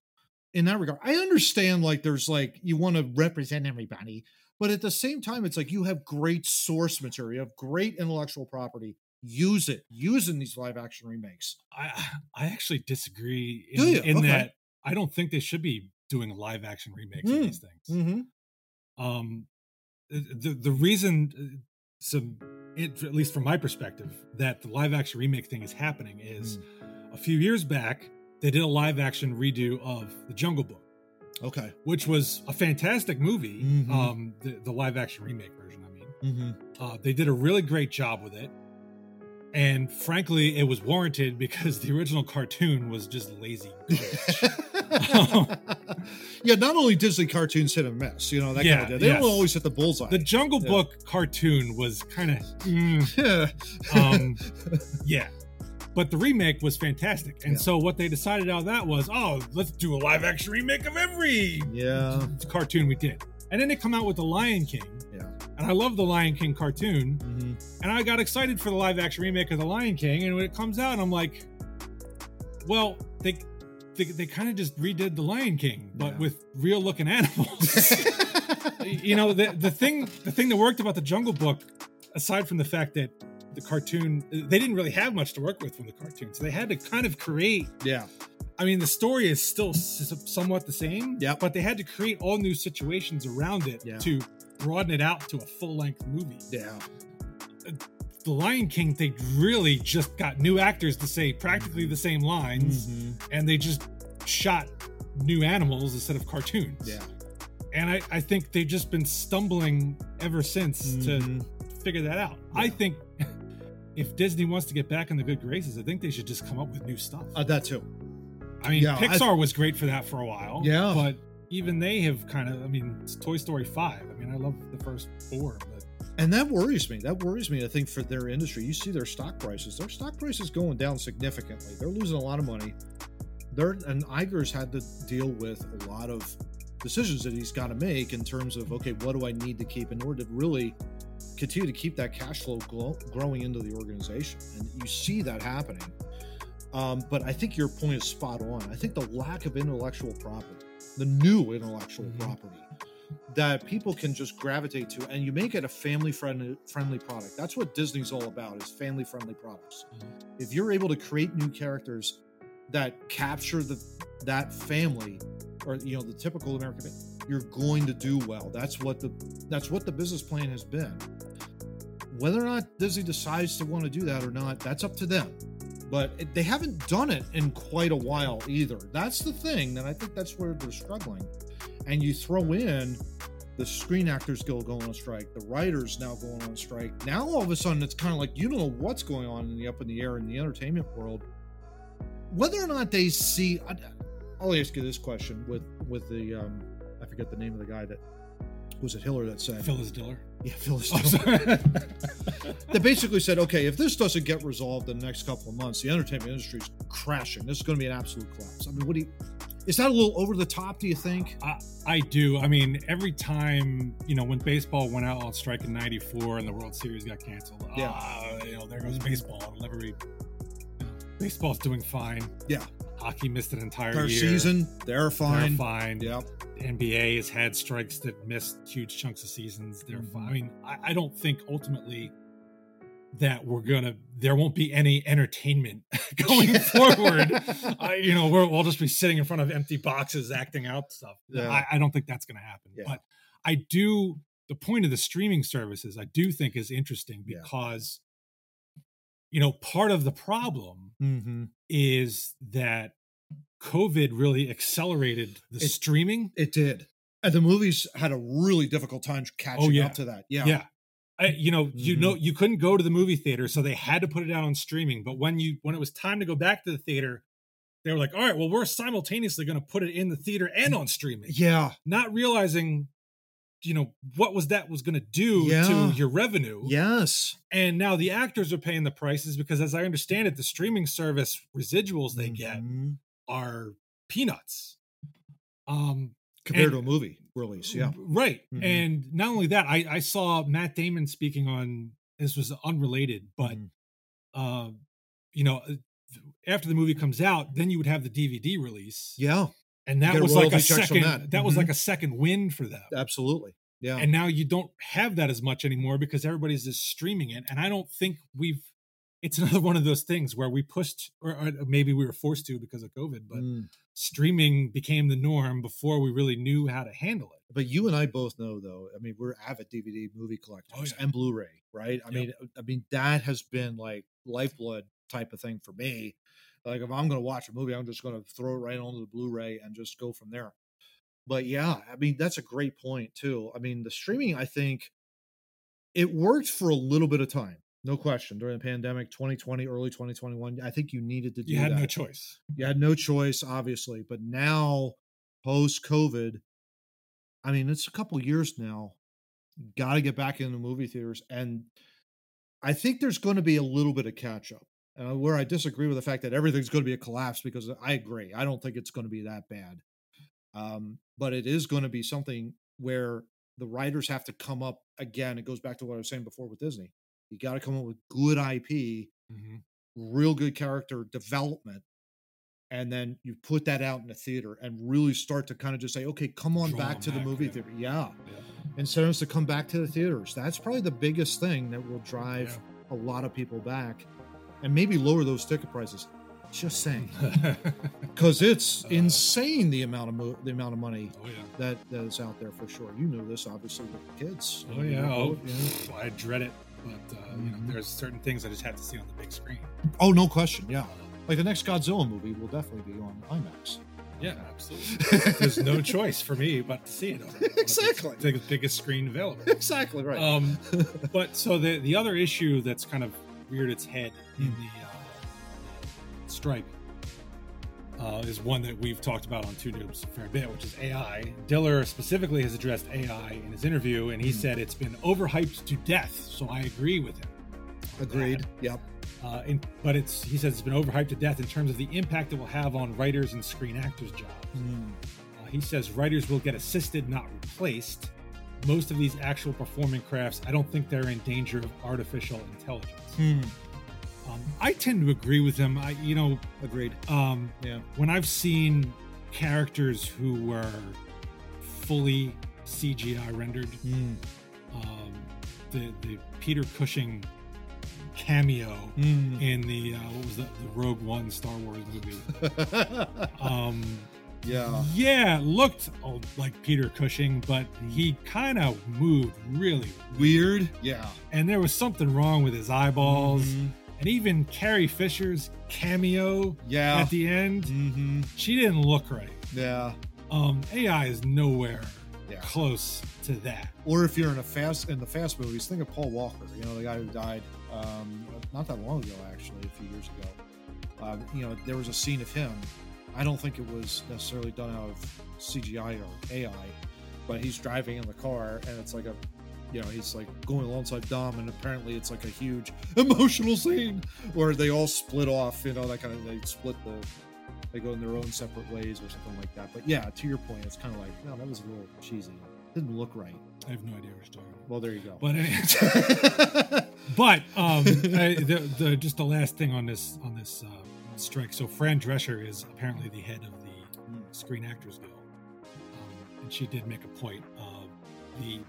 [SPEAKER 2] in that regard. I understand, like, there's like, you want to represent everybody, but at the same time, it's like you have great source material, you have great intellectual property. Use it. using these live action remakes.
[SPEAKER 1] I I actually disagree
[SPEAKER 2] Do
[SPEAKER 1] in,
[SPEAKER 2] you?
[SPEAKER 1] in
[SPEAKER 2] Okay.
[SPEAKER 1] that I don't think they should be doing live action remakes of
[SPEAKER 2] Mm.
[SPEAKER 1] these things.
[SPEAKER 2] Mm-hmm.
[SPEAKER 1] Um, the the reason, uh, some it, at least from my perspective, that the live action remake thing is happening is
[SPEAKER 2] Mm.
[SPEAKER 1] a few years back they did a live action redo of the Jungle Book,
[SPEAKER 2] Okay.
[SPEAKER 1] which was a fantastic movie.
[SPEAKER 2] Mhm.
[SPEAKER 1] Um, the the live action remake version, I mean.
[SPEAKER 2] Mm-hmm.
[SPEAKER 1] Uh, they did a really great job with it. And frankly, it was warranted because the original cartoon was just lazy.
[SPEAKER 2] yeah, not only Disney cartoons hit and miss, you know, that
[SPEAKER 1] Yeah,
[SPEAKER 2] kind of. They
[SPEAKER 1] yes.
[SPEAKER 2] don't always hit the bullseye.
[SPEAKER 1] the Jungle
[SPEAKER 2] Yeah.
[SPEAKER 1] Book cartoon was kind of, mm,
[SPEAKER 2] yeah.
[SPEAKER 1] um, yeah. But the remake was fantastic. And
[SPEAKER 2] Yeah.
[SPEAKER 1] so what they decided out of that was, oh, let's do a live action remake of every
[SPEAKER 2] yeah.
[SPEAKER 1] cartoon we did. And then they come out with The Lion King.
[SPEAKER 2] Yeah.
[SPEAKER 1] And I love The Lion King cartoon.
[SPEAKER 2] Mhm.
[SPEAKER 1] and I got excited for the live action remake of The Lion King. And when it comes out, I'm like, well, they they, they kind of just redid The Lion King, but
[SPEAKER 2] Yeah.
[SPEAKER 1] with real looking animals. you know, the the thing the thing that worked about the Jungle Book, aside from the fact that the cartoon they didn't really have much to work with from the cartoon, so they had to kind of create.
[SPEAKER 2] yeah.
[SPEAKER 1] I mean, the story is still somewhat the same,
[SPEAKER 2] Yep.
[SPEAKER 1] but they had to create all new situations around it
[SPEAKER 2] Yeah.
[SPEAKER 1] to broaden it out to a full length movie
[SPEAKER 2] Yeah.
[SPEAKER 1] the Lion King, they really just got new actors to say practically the same lines,
[SPEAKER 2] Mhm.
[SPEAKER 1] and they just shot new animals instead of cartoons.
[SPEAKER 2] Yeah.
[SPEAKER 1] And I, I think they've just been stumbling ever since
[SPEAKER 2] Mhm.
[SPEAKER 1] to figure that out. I think if Disney wants to get back in the good graces, I think they should just come up with new stuff.
[SPEAKER 2] Uh, that too.
[SPEAKER 1] I mean,
[SPEAKER 2] yeah, I-
[SPEAKER 1] Pixar was great for that for a while.
[SPEAKER 2] Yeah.
[SPEAKER 1] But even they have kind of, I mean, it's Toy Story 5. I mean, I love the first four, but
[SPEAKER 2] And that worries me. That worries me. I think for their industry, you see their stock prices. Their stock prices going down significantly. They're losing a lot of money. They're and Iger's had to deal with a lot of decisions that he's got to make in terms of okay, what do I need to keep in order to really continue to keep that cash flow glow, growing into the organization? And you see that happening. Um, but I think your point is spot on. I think the lack of intellectual property, the new intellectual
[SPEAKER 1] Mhm.
[SPEAKER 2] property that people can just gravitate to, and you make it a family friendly friendly product. That's what Disney's all about: is family friendly products. If you're able to create new characters that capture the that family, or you know the typical American, you're going to do well. That's what the that's what the business plan has been. Whether or not Disney decides to want to do that or not, that's up to them. But they haven't done it in quite a while either. That's the thing, and I think that's where they're struggling. And you throw in the Screen Actors Guild going on strike, the writers now going on strike. Now all of a sudden, it's kind of like you don't know what's going on in the up in the air in the entertainment world. Whether or not they see, I- I'll ask you this question with with the um, I forget the name of the guy that was it Hiller that said
[SPEAKER 1] Phyllis Diller.
[SPEAKER 2] yeah Phyllis
[SPEAKER 1] Oh,
[SPEAKER 2] Diller that basically said, okay, if this doesn't get resolved in the next couple of months, the entertainment industry is crashing. This is going to be an absolute collapse. I mean, what do you? Is that a little over the top? Do you think?
[SPEAKER 1] I, I do. I mean, every time, you know, when baseball went out on strike in 94 and the World Series got canceled,
[SPEAKER 2] Yeah.
[SPEAKER 1] ah, you know, there goes baseball. It'll never be, you know, baseball's doing fine.
[SPEAKER 2] Yeah.
[SPEAKER 1] Hockey missed an entire
[SPEAKER 2] Their
[SPEAKER 1] year.
[SPEAKER 2] season, they're
[SPEAKER 1] They're
[SPEAKER 2] fine.
[SPEAKER 1] fine.
[SPEAKER 2] Yeah,
[SPEAKER 1] NBA has had strikes that missed huge chunks of seasons. They're
[SPEAKER 2] Mhm.
[SPEAKER 1] fine. I mean, I, I don't think ultimately that we're gonna there won't be any entertainment going forward. I, you know, we're, we'll just be sitting in front of empty boxes acting out stuff.
[SPEAKER 2] Yeah.
[SPEAKER 1] I, I don't think that's gonna happen.
[SPEAKER 2] Yeah.
[SPEAKER 1] But I do the point of the streaming services. I do think is interesting
[SPEAKER 2] Yeah.
[SPEAKER 1] because you know part of the problem
[SPEAKER 2] mm-hmm.
[SPEAKER 1] is that COVID really accelerated the
[SPEAKER 2] It-
[SPEAKER 1] streaming.
[SPEAKER 2] it did. And the movies had a really difficult time catching
[SPEAKER 1] Oh, yeah.
[SPEAKER 2] up to that. Yeah,
[SPEAKER 1] yeah I, you know you
[SPEAKER 2] Mhm.
[SPEAKER 1] know you couldn't go to the movie theater so they had to put it out on streaming but when you when it was time to go back to the theater they were like, all right, well, we're simultaneously going to put it in the theater and on streaming,
[SPEAKER 2] Yeah.
[SPEAKER 1] not realizing, you know, what was that was going to do
[SPEAKER 2] Yeah.
[SPEAKER 1] to your revenue.
[SPEAKER 2] Yes.
[SPEAKER 1] And now the actors are paying the prices because, as I understand it, the streaming service residuals they get
[SPEAKER 2] Mhm.
[SPEAKER 1] are peanuts. Um,
[SPEAKER 2] compared
[SPEAKER 1] and-
[SPEAKER 2] to a movie release. Yeah.
[SPEAKER 1] Right.
[SPEAKER 2] Mhm.
[SPEAKER 1] And not only that, I, I saw Matt Damon speaking on this was unrelated, but
[SPEAKER 2] Mhm.
[SPEAKER 1] uh, you know, uh, after the movie comes out, then you would have the DVD release.
[SPEAKER 2] Yeah.
[SPEAKER 1] And that was like a
[SPEAKER 2] royalty checks from
[SPEAKER 1] second
[SPEAKER 2] that.
[SPEAKER 1] that, was
[SPEAKER 2] Mhm.
[SPEAKER 1] like a second win for them.
[SPEAKER 2] Absolutely. Yeah.
[SPEAKER 1] And now you don't have that as much anymore because everybody's just streaming it. And I don't think we've it's another one of those things where we pushed or, or maybe we were forced to because of COVID, but
[SPEAKER 2] Mm.
[SPEAKER 1] streaming became the norm before we really knew how to handle it.
[SPEAKER 2] But you and I both know, though. I mean, we're avid DVD movie collectors
[SPEAKER 1] Oh, yeah.
[SPEAKER 2] and Blu-ray, right? I
[SPEAKER 1] Yep.
[SPEAKER 2] mean, I mean that has been like lifeblood type of thing for me. Like, if I'm going to watch a movie, I'm just going to throw it right onto the Blu-ray and just go from there. But yeah, I mean, that's a great point too. I mean, the streaming, I think, it worked for a little bit of time, no question. During the pandemic, 2020, early 2021, I think you needed to do
[SPEAKER 1] You had
[SPEAKER 2] that
[SPEAKER 1] no choice.
[SPEAKER 2] you had no choice obviously but now post covid i mean it's a couple years now got to get back into movie theaters and i think there's going to be a little bit of catch up uh, where i disagree with the fact that everything's going to be a collapse because i agree i don't think it's going to be that bad um, but it is going to be something where the writers have to come up again it goes back to what i was saying before with disney you got to come up with good ip
[SPEAKER 1] Mm-hmm.
[SPEAKER 2] real good character development and then you put that out in the theater and really start to kind of just say okay come on
[SPEAKER 1] Draw
[SPEAKER 2] back to the movie
[SPEAKER 1] yeah.
[SPEAKER 2] theater yeah
[SPEAKER 1] Yeah.
[SPEAKER 2] and send us to come back to the theaters that's probably the biggest thing that will drive
[SPEAKER 1] Yeah.
[SPEAKER 2] a lot of people back and maybe lower those ticket prices just saying because it's
[SPEAKER 1] Uh,
[SPEAKER 2] insane the amount of mo- the amount of money
[SPEAKER 1] oh yeah.
[SPEAKER 2] that that is out there for sure you know this obviously with the kids
[SPEAKER 1] Oh yeah. Oh,
[SPEAKER 2] yeah.
[SPEAKER 1] I dread it, but uh, you know,
[SPEAKER 2] Mhm.
[SPEAKER 1] there's certain things I just have to see on the big screen.
[SPEAKER 2] oh no question yeah like the next godzilla movie will definitely be on imax
[SPEAKER 1] Yeah, absolutely. There's no choice for me but to see it on, on the
[SPEAKER 2] Exactly.
[SPEAKER 1] the biggest screen available.
[SPEAKER 2] exactly right
[SPEAKER 1] Um, but so the the other issue that's kind of reared its head in
[SPEAKER 2] Hmm.
[SPEAKER 1] the uh, strike uh, is one that we've talked about on Too Noobs a fair bit, which is AI. Diller specifically has addressed AI in his interview, and he
[SPEAKER 2] Hmm.
[SPEAKER 1] said it's been overhyped to death. So I agree with him.
[SPEAKER 2] Agreed.
[SPEAKER 1] that.
[SPEAKER 2] Yep.
[SPEAKER 1] Uh, in, but it's he says it's been overhyped to death in terms of the impact it will have on writers and screen actors' jobs. Uh, he says writers will get assisted, not replaced. Most of these actual performing crafts, I don't think they're in danger of artificial intelligence.
[SPEAKER 2] Hmm.
[SPEAKER 1] Um, I tend to agree with him. I, you know,
[SPEAKER 2] Agreed.
[SPEAKER 1] um,
[SPEAKER 2] Yeah.
[SPEAKER 1] when I've seen characters who were fully CGI rendered,
[SPEAKER 2] Hmm.
[SPEAKER 1] um, the the Peter Cushing cameo
[SPEAKER 2] Hmm.
[SPEAKER 1] in the uh, what was the, the Rogue One Star Wars movie. Um,
[SPEAKER 2] yeah.
[SPEAKER 1] yeah, looked uh, like Peter Cushing, but he kind of moved really
[SPEAKER 2] Weird. Yeah.
[SPEAKER 1] and there was something wrong with his eyeballs.
[SPEAKER 2] Mhm.
[SPEAKER 1] And even Carrie Fisher's cameo
[SPEAKER 2] Yeah.
[SPEAKER 1] at the end,
[SPEAKER 2] hmm
[SPEAKER 1] she didn't look right.
[SPEAKER 2] Yeah.
[SPEAKER 1] Um, AI is nowhere
[SPEAKER 2] Yeah.
[SPEAKER 1] close to that.
[SPEAKER 2] Or if you're in a fast in the fast movies, think of Paul Walker. You know, the guy who died um, not that long ago, actually, a few years ago. Um, you know, there was a scene of him. I don't think it was necessarily done out of CGI or AI, but he's driving in the car, and it's like a, you know, he's like going alongside Dom, and apparently it's like a huge emotional scene where they all split off. You know, that kind of they split the. They go in their own separate ways or something like that. But yeah, to your point, it's kind of like, no, that was a little cheesy. Didn't look right.
[SPEAKER 1] I have no idea what you're talking about.
[SPEAKER 2] Well, there you go.
[SPEAKER 1] But anyway, but um, I, the, the just the last thing on this on this uh, strike. So Fran Drescher is apparently the head of the Screen Actors Guild, um, and she did make a point of the.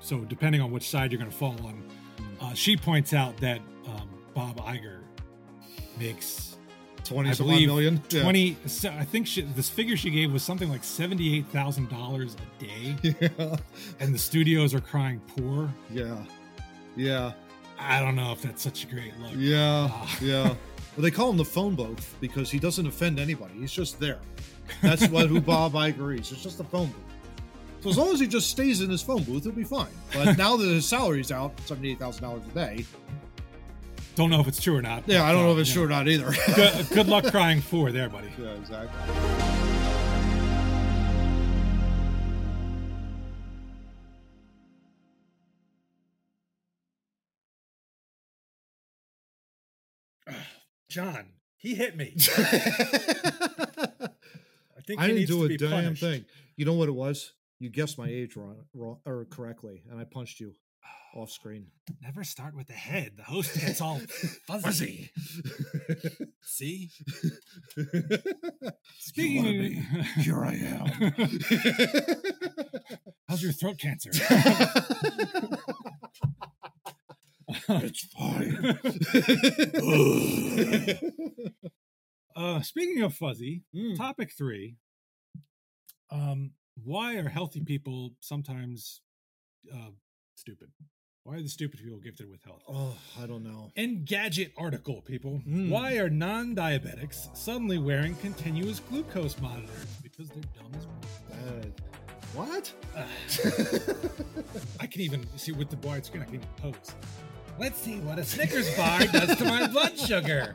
[SPEAKER 1] So depending on which side you're going to fall on, uh, she points out that um, Bob Iger makes
[SPEAKER 2] Twenty
[SPEAKER 1] I believe
[SPEAKER 2] million. Yeah.
[SPEAKER 1] twenty. So I think she, this figure she gave was something like seventy eight thousand dollars a day,
[SPEAKER 2] Yeah.
[SPEAKER 1] and the studios are crying poor.
[SPEAKER 2] Yeah. Yeah.
[SPEAKER 1] I don't know if that's such a great look.
[SPEAKER 2] Yeah.
[SPEAKER 1] Ah.
[SPEAKER 2] Yeah. Well, they call him the phone booth because he doesn't offend anybody. He's just there. That's what who Bob Iger is. It's just a phone booth. So as long as he just stays in his phone booth, he'll be fine. But now that his salary's out, seventy-eight thousand dollars a day,
[SPEAKER 1] Don't know if it's true or not.
[SPEAKER 2] Yeah, I don't know if it's
[SPEAKER 1] Yeah.
[SPEAKER 2] true or not either.
[SPEAKER 1] Good, good luck crying four there, buddy.
[SPEAKER 2] yeah, exactly.
[SPEAKER 1] John, he hit me. I think
[SPEAKER 2] I didn't do a damn
[SPEAKER 1] punished.
[SPEAKER 2] thing. You know what it was? You guessed my age wrong, wrong or correctly, and I punched you oh, off screen.
[SPEAKER 1] Never start with the head. The host gets all fuzzy. See? Speaking of me.
[SPEAKER 2] Here I am.
[SPEAKER 1] How's your throat cancer?
[SPEAKER 2] It's fine.
[SPEAKER 1] uh, speaking of fuzzy,
[SPEAKER 2] Mm.
[SPEAKER 1] topic three. Um, why are healthy people sometimes uh, stupid? Why are the stupid people gifted with health?
[SPEAKER 2] Oh, I don't know.
[SPEAKER 1] Engadget article, people.
[SPEAKER 2] Mm.
[SPEAKER 1] Why are non diabetics suddenly wearing continuous glucose monitors? Because they're dumb as well.
[SPEAKER 2] Uh, what?
[SPEAKER 1] I can even see with the wide screen, I can even pose. Let's see what a Snickers bar does to my blood sugar.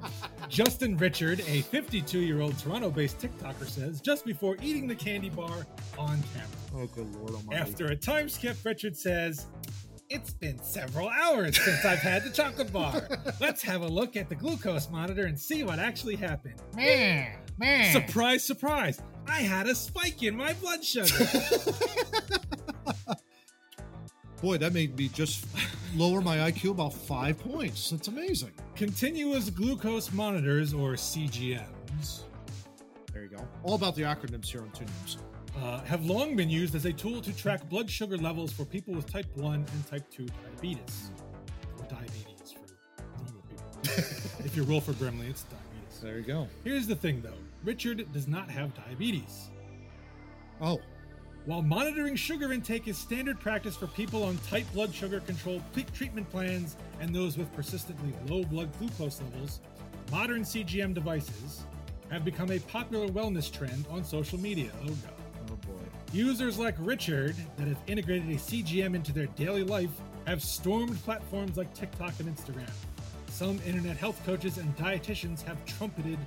[SPEAKER 1] Justin Richard, a 52 year old Toronto based TikToker, says just before eating the candy bar on camera.
[SPEAKER 2] oh, good lord almighty.
[SPEAKER 1] After a time skip, Richard says, It's been several hours since I've had the chocolate bar. Let's have a look at the glucose monitor and see what actually happened.
[SPEAKER 3] Man, man.
[SPEAKER 1] Surprise, surprise. I had a spike in my blood sugar.
[SPEAKER 2] Boy, that made me just lower my IQ about five points. That's amazing.
[SPEAKER 1] Continuous glucose monitors, or CGMs,
[SPEAKER 2] There you go. All about the acronyms here on Too Noobs.
[SPEAKER 1] uh, have long been used as a tool to track blood sugar levels for people with type 1 and type 2 diabetes. Or diabetes for normal people. if you're Wilford Brimley, it's diabetes.
[SPEAKER 2] There you go.
[SPEAKER 1] Here's the thing though Richard does not have diabetes.
[SPEAKER 2] Oh,
[SPEAKER 1] While monitoring sugar intake is standard practice for people on tight blood sugar controlled ple- treatment plans and those with persistently low blood glucose levels, modern CGM devices have become a popular wellness trend on social media. Oh god.
[SPEAKER 2] oh boy.
[SPEAKER 1] Users like Richard that have integrated a CGM into their daily life have stormed platforms like TikTok and Instagram. Some internet health coaches and dietitians have trumpeted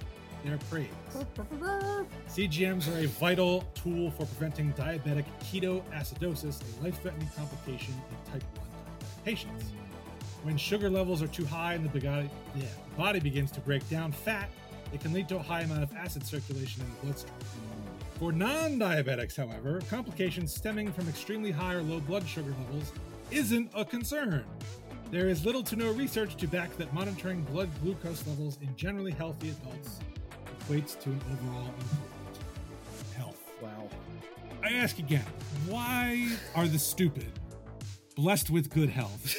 [SPEAKER 1] their praise. CGMs are a vital tool for preventing diabetic ketoacidosis, a life threatening complication in type 1 patients. When sugar levels are too high and the body, yeah, body begins to break down fat, it can lead to a high amount of acid circulation in the bloodstream. For non diabetics, however, complications stemming from extremely high or low blood sugar levels isn't a concern. There is little to no research to back that monitoring blood glucose levels in generally healthy adults equates to an overall improvement health.
[SPEAKER 2] Wow.
[SPEAKER 1] I ask again, why are the stupid blessed with good health?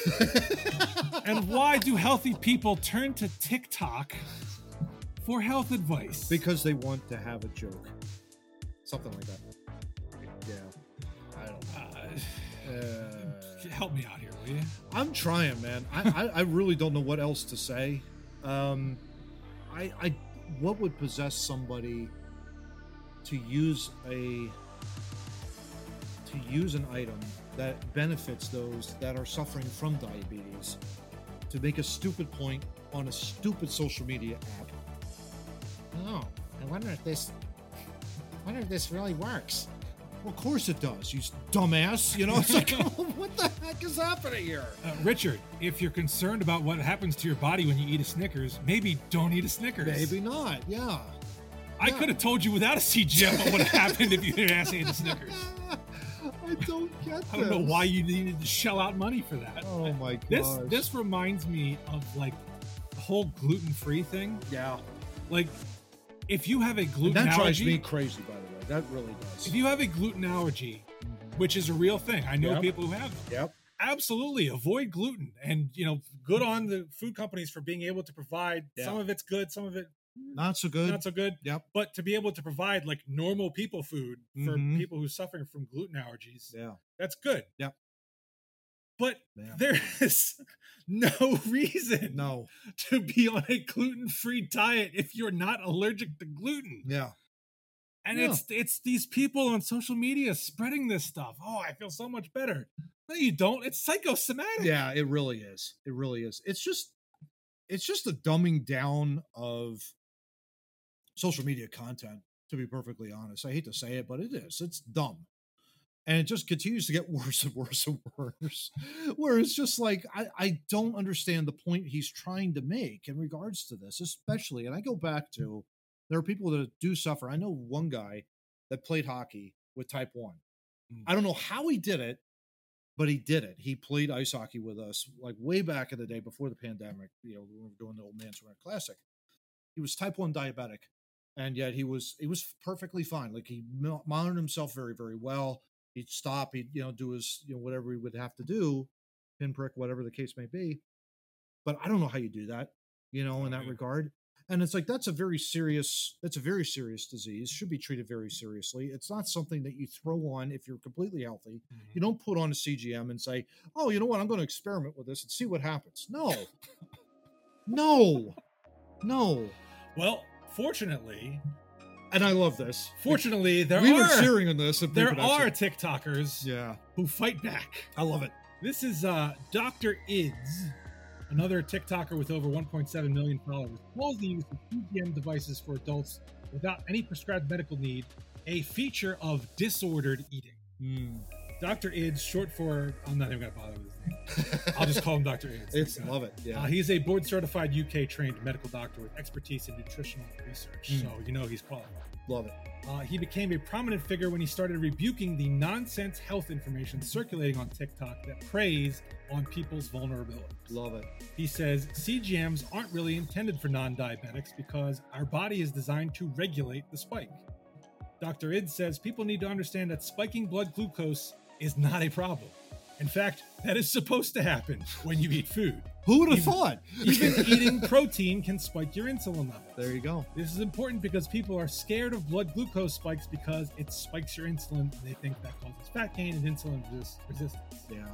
[SPEAKER 1] and why do healthy people turn to TikTok for health advice?
[SPEAKER 2] Because they want to have a joke. Something like that. Yeah. I don't
[SPEAKER 1] Uh,
[SPEAKER 2] know. Uh,
[SPEAKER 1] help me out here, will you?
[SPEAKER 2] I'm trying, man. I, I, I really don't know what else to say. Um, I, I, what would possess somebody to use a to use an item that benefits those that are suffering from diabetes to make a stupid point on a stupid social media app?
[SPEAKER 3] Oh, I wonder if this. I wonder if this really works.
[SPEAKER 2] Well, of course it does. You dumbass. You know, it's like, what the heck is happening here?
[SPEAKER 1] Uh, Richard, if you're concerned about what happens to your body when you eat a Snickers, maybe don't eat a Snickers.
[SPEAKER 2] Maybe not. Yeah.
[SPEAKER 1] I could have told you without a CGM what would have happened if you didn't ask eat a Snickers.
[SPEAKER 2] I don't get
[SPEAKER 1] I don't know why you needed to shell out money for that.
[SPEAKER 2] Oh my god.
[SPEAKER 1] This this reminds me of like the whole gluten free thing.
[SPEAKER 2] yeah.
[SPEAKER 1] Like if you have a
[SPEAKER 2] And
[SPEAKER 1] gluten
[SPEAKER 2] that drives me crazy, by the way. That really does.
[SPEAKER 1] if you have a gluten allergy, which is a real thing, I know
[SPEAKER 2] Yep.
[SPEAKER 1] people who have it.
[SPEAKER 2] Yep.
[SPEAKER 1] Absolutely, avoid gluten, and you know, good on the food companies for being able to provide.
[SPEAKER 2] Yeah.
[SPEAKER 1] Some of it's good, some of it
[SPEAKER 2] Not so good.
[SPEAKER 1] not so good.
[SPEAKER 2] Yep.
[SPEAKER 1] But to be able to provide like normal people food for
[SPEAKER 2] Mhm.
[SPEAKER 1] people who are suffering from gluten allergies,
[SPEAKER 2] Yeah.
[SPEAKER 1] that's good.
[SPEAKER 2] Yep.
[SPEAKER 1] But
[SPEAKER 2] Yeah.
[SPEAKER 1] there is no reason
[SPEAKER 2] No.
[SPEAKER 1] to be on a gluten-free diet if you're not allergic to gluten.
[SPEAKER 2] Yeah.
[SPEAKER 1] And
[SPEAKER 2] Yeah.
[SPEAKER 1] it's it's these people on social media spreading this stuff. Oh, I feel so much better. No, you don't. It's psychosomatic.
[SPEAKER 2] Yeah, it really is. It really is. It's just it's just a dumbing down of social media content. To be perfectly honest, I hate to say it, but it is. It's dumb and it just continues to get worse and worse and worse where it's just like I, I don't understand the point he's trying to make in regards to this especially and i go back to there are people that do suffer. I know one guy that played hockey with type 1
[SPEAKER 1] Mm.
[SPEAKER 2] i don't know how he did it but he did it. He played ice hockey with us like way back in the day before the pandemic you know we were doing the old man's run classic. He was type 1 diabetic and yet he was he was perfectly fine. Like he monitored himself very very well. He'd stop he'd you know do his you know whatever he would have to do pinprick whatever the case may be. But i don't know how you do that you know in that regard and it's like that's a very serious that's a very serious disease should be treated very seriously. It's not something that you throw on if you're completely healthy. You don't put on a cgm and say oh you know what? I'm going to experiment with this and see what happens. No. No. No.
[SPEAKER 1] Well, fortunately,
[SPEAKER 2] and i love this.
[SPEAKER 1] Fortunately, there
[SPEAKER 2] we
[SPEAKER 1] are
[SPEAKER 2] were cheering on this
[SPEAKER 1] there are TikTokers
[SPEAKER 2] yeah.
[SPEAKER 1] who fight back.
[SPEAKER 2] i love it.
[SPEAKER 1] This is uh, Dr. Idz, another TikToker with over 1.7 million followers, calls the use of CGM devices for adults without any prescribed medical need a feature of disordered eating.
[SPEAKER 2] Hmm.
[SPEAKER 1] Dr. Idz, short for, I'm not even going to bother with his name. I'll just call him Dr. Idz.
[SPEAKER 2] it's love it yeah
[SPEAKER 1] Uh, he's a board certified UK trained medical doctor with expertise in nutritional research.
[SPEAKER 2] Mm.
[SPEAKER 1] So, you know, he's qualified.
[SPEAKER 2] love it
[SPEAKER 1] Uh, he became a prominent figure when he started rebuking the nonsense health information circulating on TikTok that preys on people's vulnerabilities.
[SPEAKER 2] love it
[SPEAKER 1] He says CGMs aren't really intended for non diabetics because our body is designed to regulate the spike. Dr. Id says people need to understand that spiking blood glucose is not a problem. In fact, that is supposed to happen when you eat food.
[SPEAKER 2] Who would have
[SPEAKER 1] Even-
[SPEAKER 2] thought?
[SPEAKER 1] Even eating protein can spike your insulin levels.
[SPEAKER 2] There you go.
[SPEAKER 1] This is important because people are scared of blood glucose spikes because it spikes your insulin. and They think that causes fat gain and insulin resist- resistance.
[SPEAKER 2] Yeah.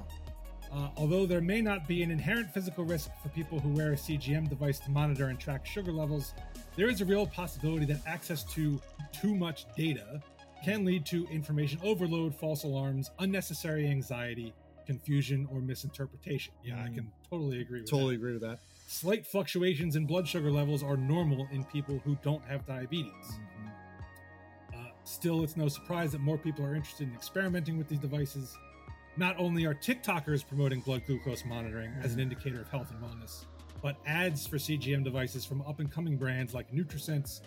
[SPEAKER 1] Uh, although there may not be an inherent physical risk for people who wear a CGM device to monitor and track sugar levels, there is a real possibility that access to too much data can lead to information overload, false alarms, unnecessary anxiety, confusion, or misinterpretation. Yeah, I
[SPEAKER 2] Mm.
[SPEAKER 1] can totally agree with
[SPEAKER 2] Totally
[SPEAKER 1] that.
[SPEAKER 2] agree with that.
[SPEAKER 1] Slight fluctuations in blood sugar levels are normal in people who don't have diabetes. Uh, still, it's no surprise that more people are interested in experimenting with these devices. Not only are TikTokers promoting blood glucose monitoring as an indicator of health and wellness, but ads for CGM devices from up and coming brands like Nutrisense,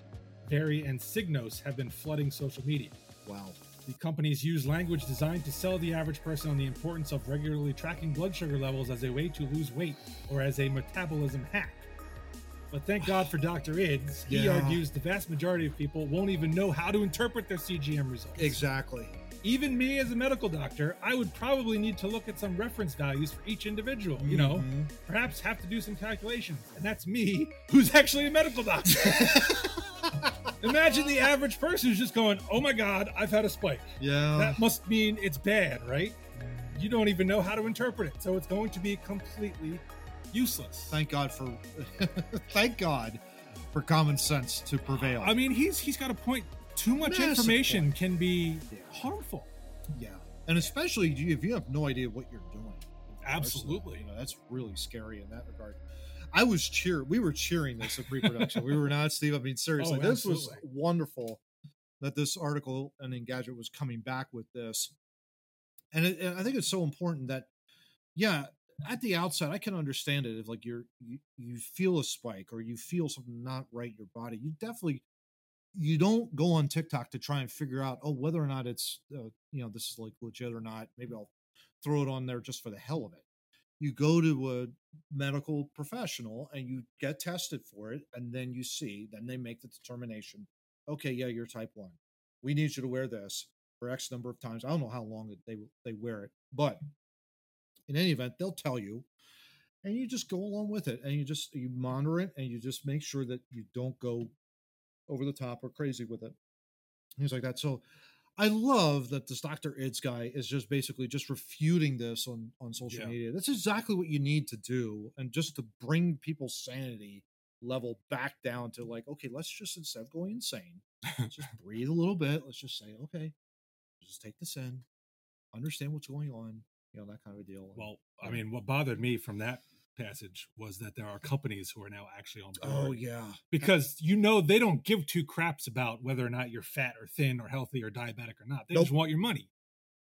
[SPEAKER 1] Veri, and Signos have been flooding social media.
[SPEAKER 2] Wow.
[SPEAKER 1] The companies use language designed to sell the average person on the importance of regularly tracking blood sugar levels as a way to lose weight or as a metabolism hack. But thank God for Dr. Idz. He
[SPEAKER 2] Yeah.
[SPEAKER 1] argues the vast majority of people won't even know how to interpret their CGM results.
[SPEAKER 2] Exactly.
[SPEAKER 1] Even me as a medical doctor, I would probably need to look at some reference values for each individual, you know,
[SPEAKER 2] Mhm.
[SPEAKER 1] perhaps have to do some calculations. And that's me, who's actually a medical doctor. Imagine the average person who's just going, oh my God, I've had a spike.
[SPEAKER 2] Yeah.
[SPEAKER 1] That must mean it's bad, right? Mm. You don't even know how to interpret it. So it's going to be completely useless.
[SPEAKER 2] thank God for thank God for common sense to prevail.
[SPEAKER 1] I mean, he's he's got a point. Too much
[SPEAKER 2] Massive
[SPEAKER 1] information
[SPEAKER 2] point.
[SPEAKER 1] can be
[SPEAKER 2] Yeah.
[SPEAKER 1] harmful.
[SPEAKER 2] yeah. And especially if you have no idea what you're doing.
[SPEAKER 1] Absolutely.
[SPEAKER 2] You know, that's really scary in that regard. I was cheer. We were cheering this in pre-production. we were not, Steve. I mean, seriously,
[SPEAKER 1] Oh,
[SPEAKER 2] this was wonderful that this article and Engadget was coming back with this, and, it, and I think it's so important that, yeah, at the outset, I can understand it if like you're you, you feel a spike or you feel something not right in your body. You definitely you don't go on TikTok to try and figure out oh whether or not it's uh, you know this is like legit or not. Maybe I'll throw it on there just for the hell of it. You go to a medical professional and you get tested for it, and then you see, then they make the determination. Okay, yeah, you're type one. We need you to wear this for X number of times. I don't know how long they they wear it, but in any event, they'll tell you, and you just go along with it, and you just you monitor it, and you just make sure that you don't go over the top or crazy with it. Things like that. So I love that this Dr. Idz guy is just basically just refuting this on, on social
[SPEAKER 1] Yeah.
[SPEAKER 2] media. That's exactly what you need to do. And just to bring people's sanity level back down to like, okay, let's just instead of going insane, let's just breathe a little bit. Let's just say, okay, just take this in, understand what's going on, you know, that kind of a deal.
[SPEAKER 1] Well, I mean, what bothered me from that passage was that there are companies who are now actually on board.
[SPEAKER 2] Oh yeah.
[SPEAKER 1] because you know they don't give two craps about whether or not you're fat or thin or healthy or diabetic or not. They
[SPEAKER 2] Nope.
[SPEAKER 1] just want your money.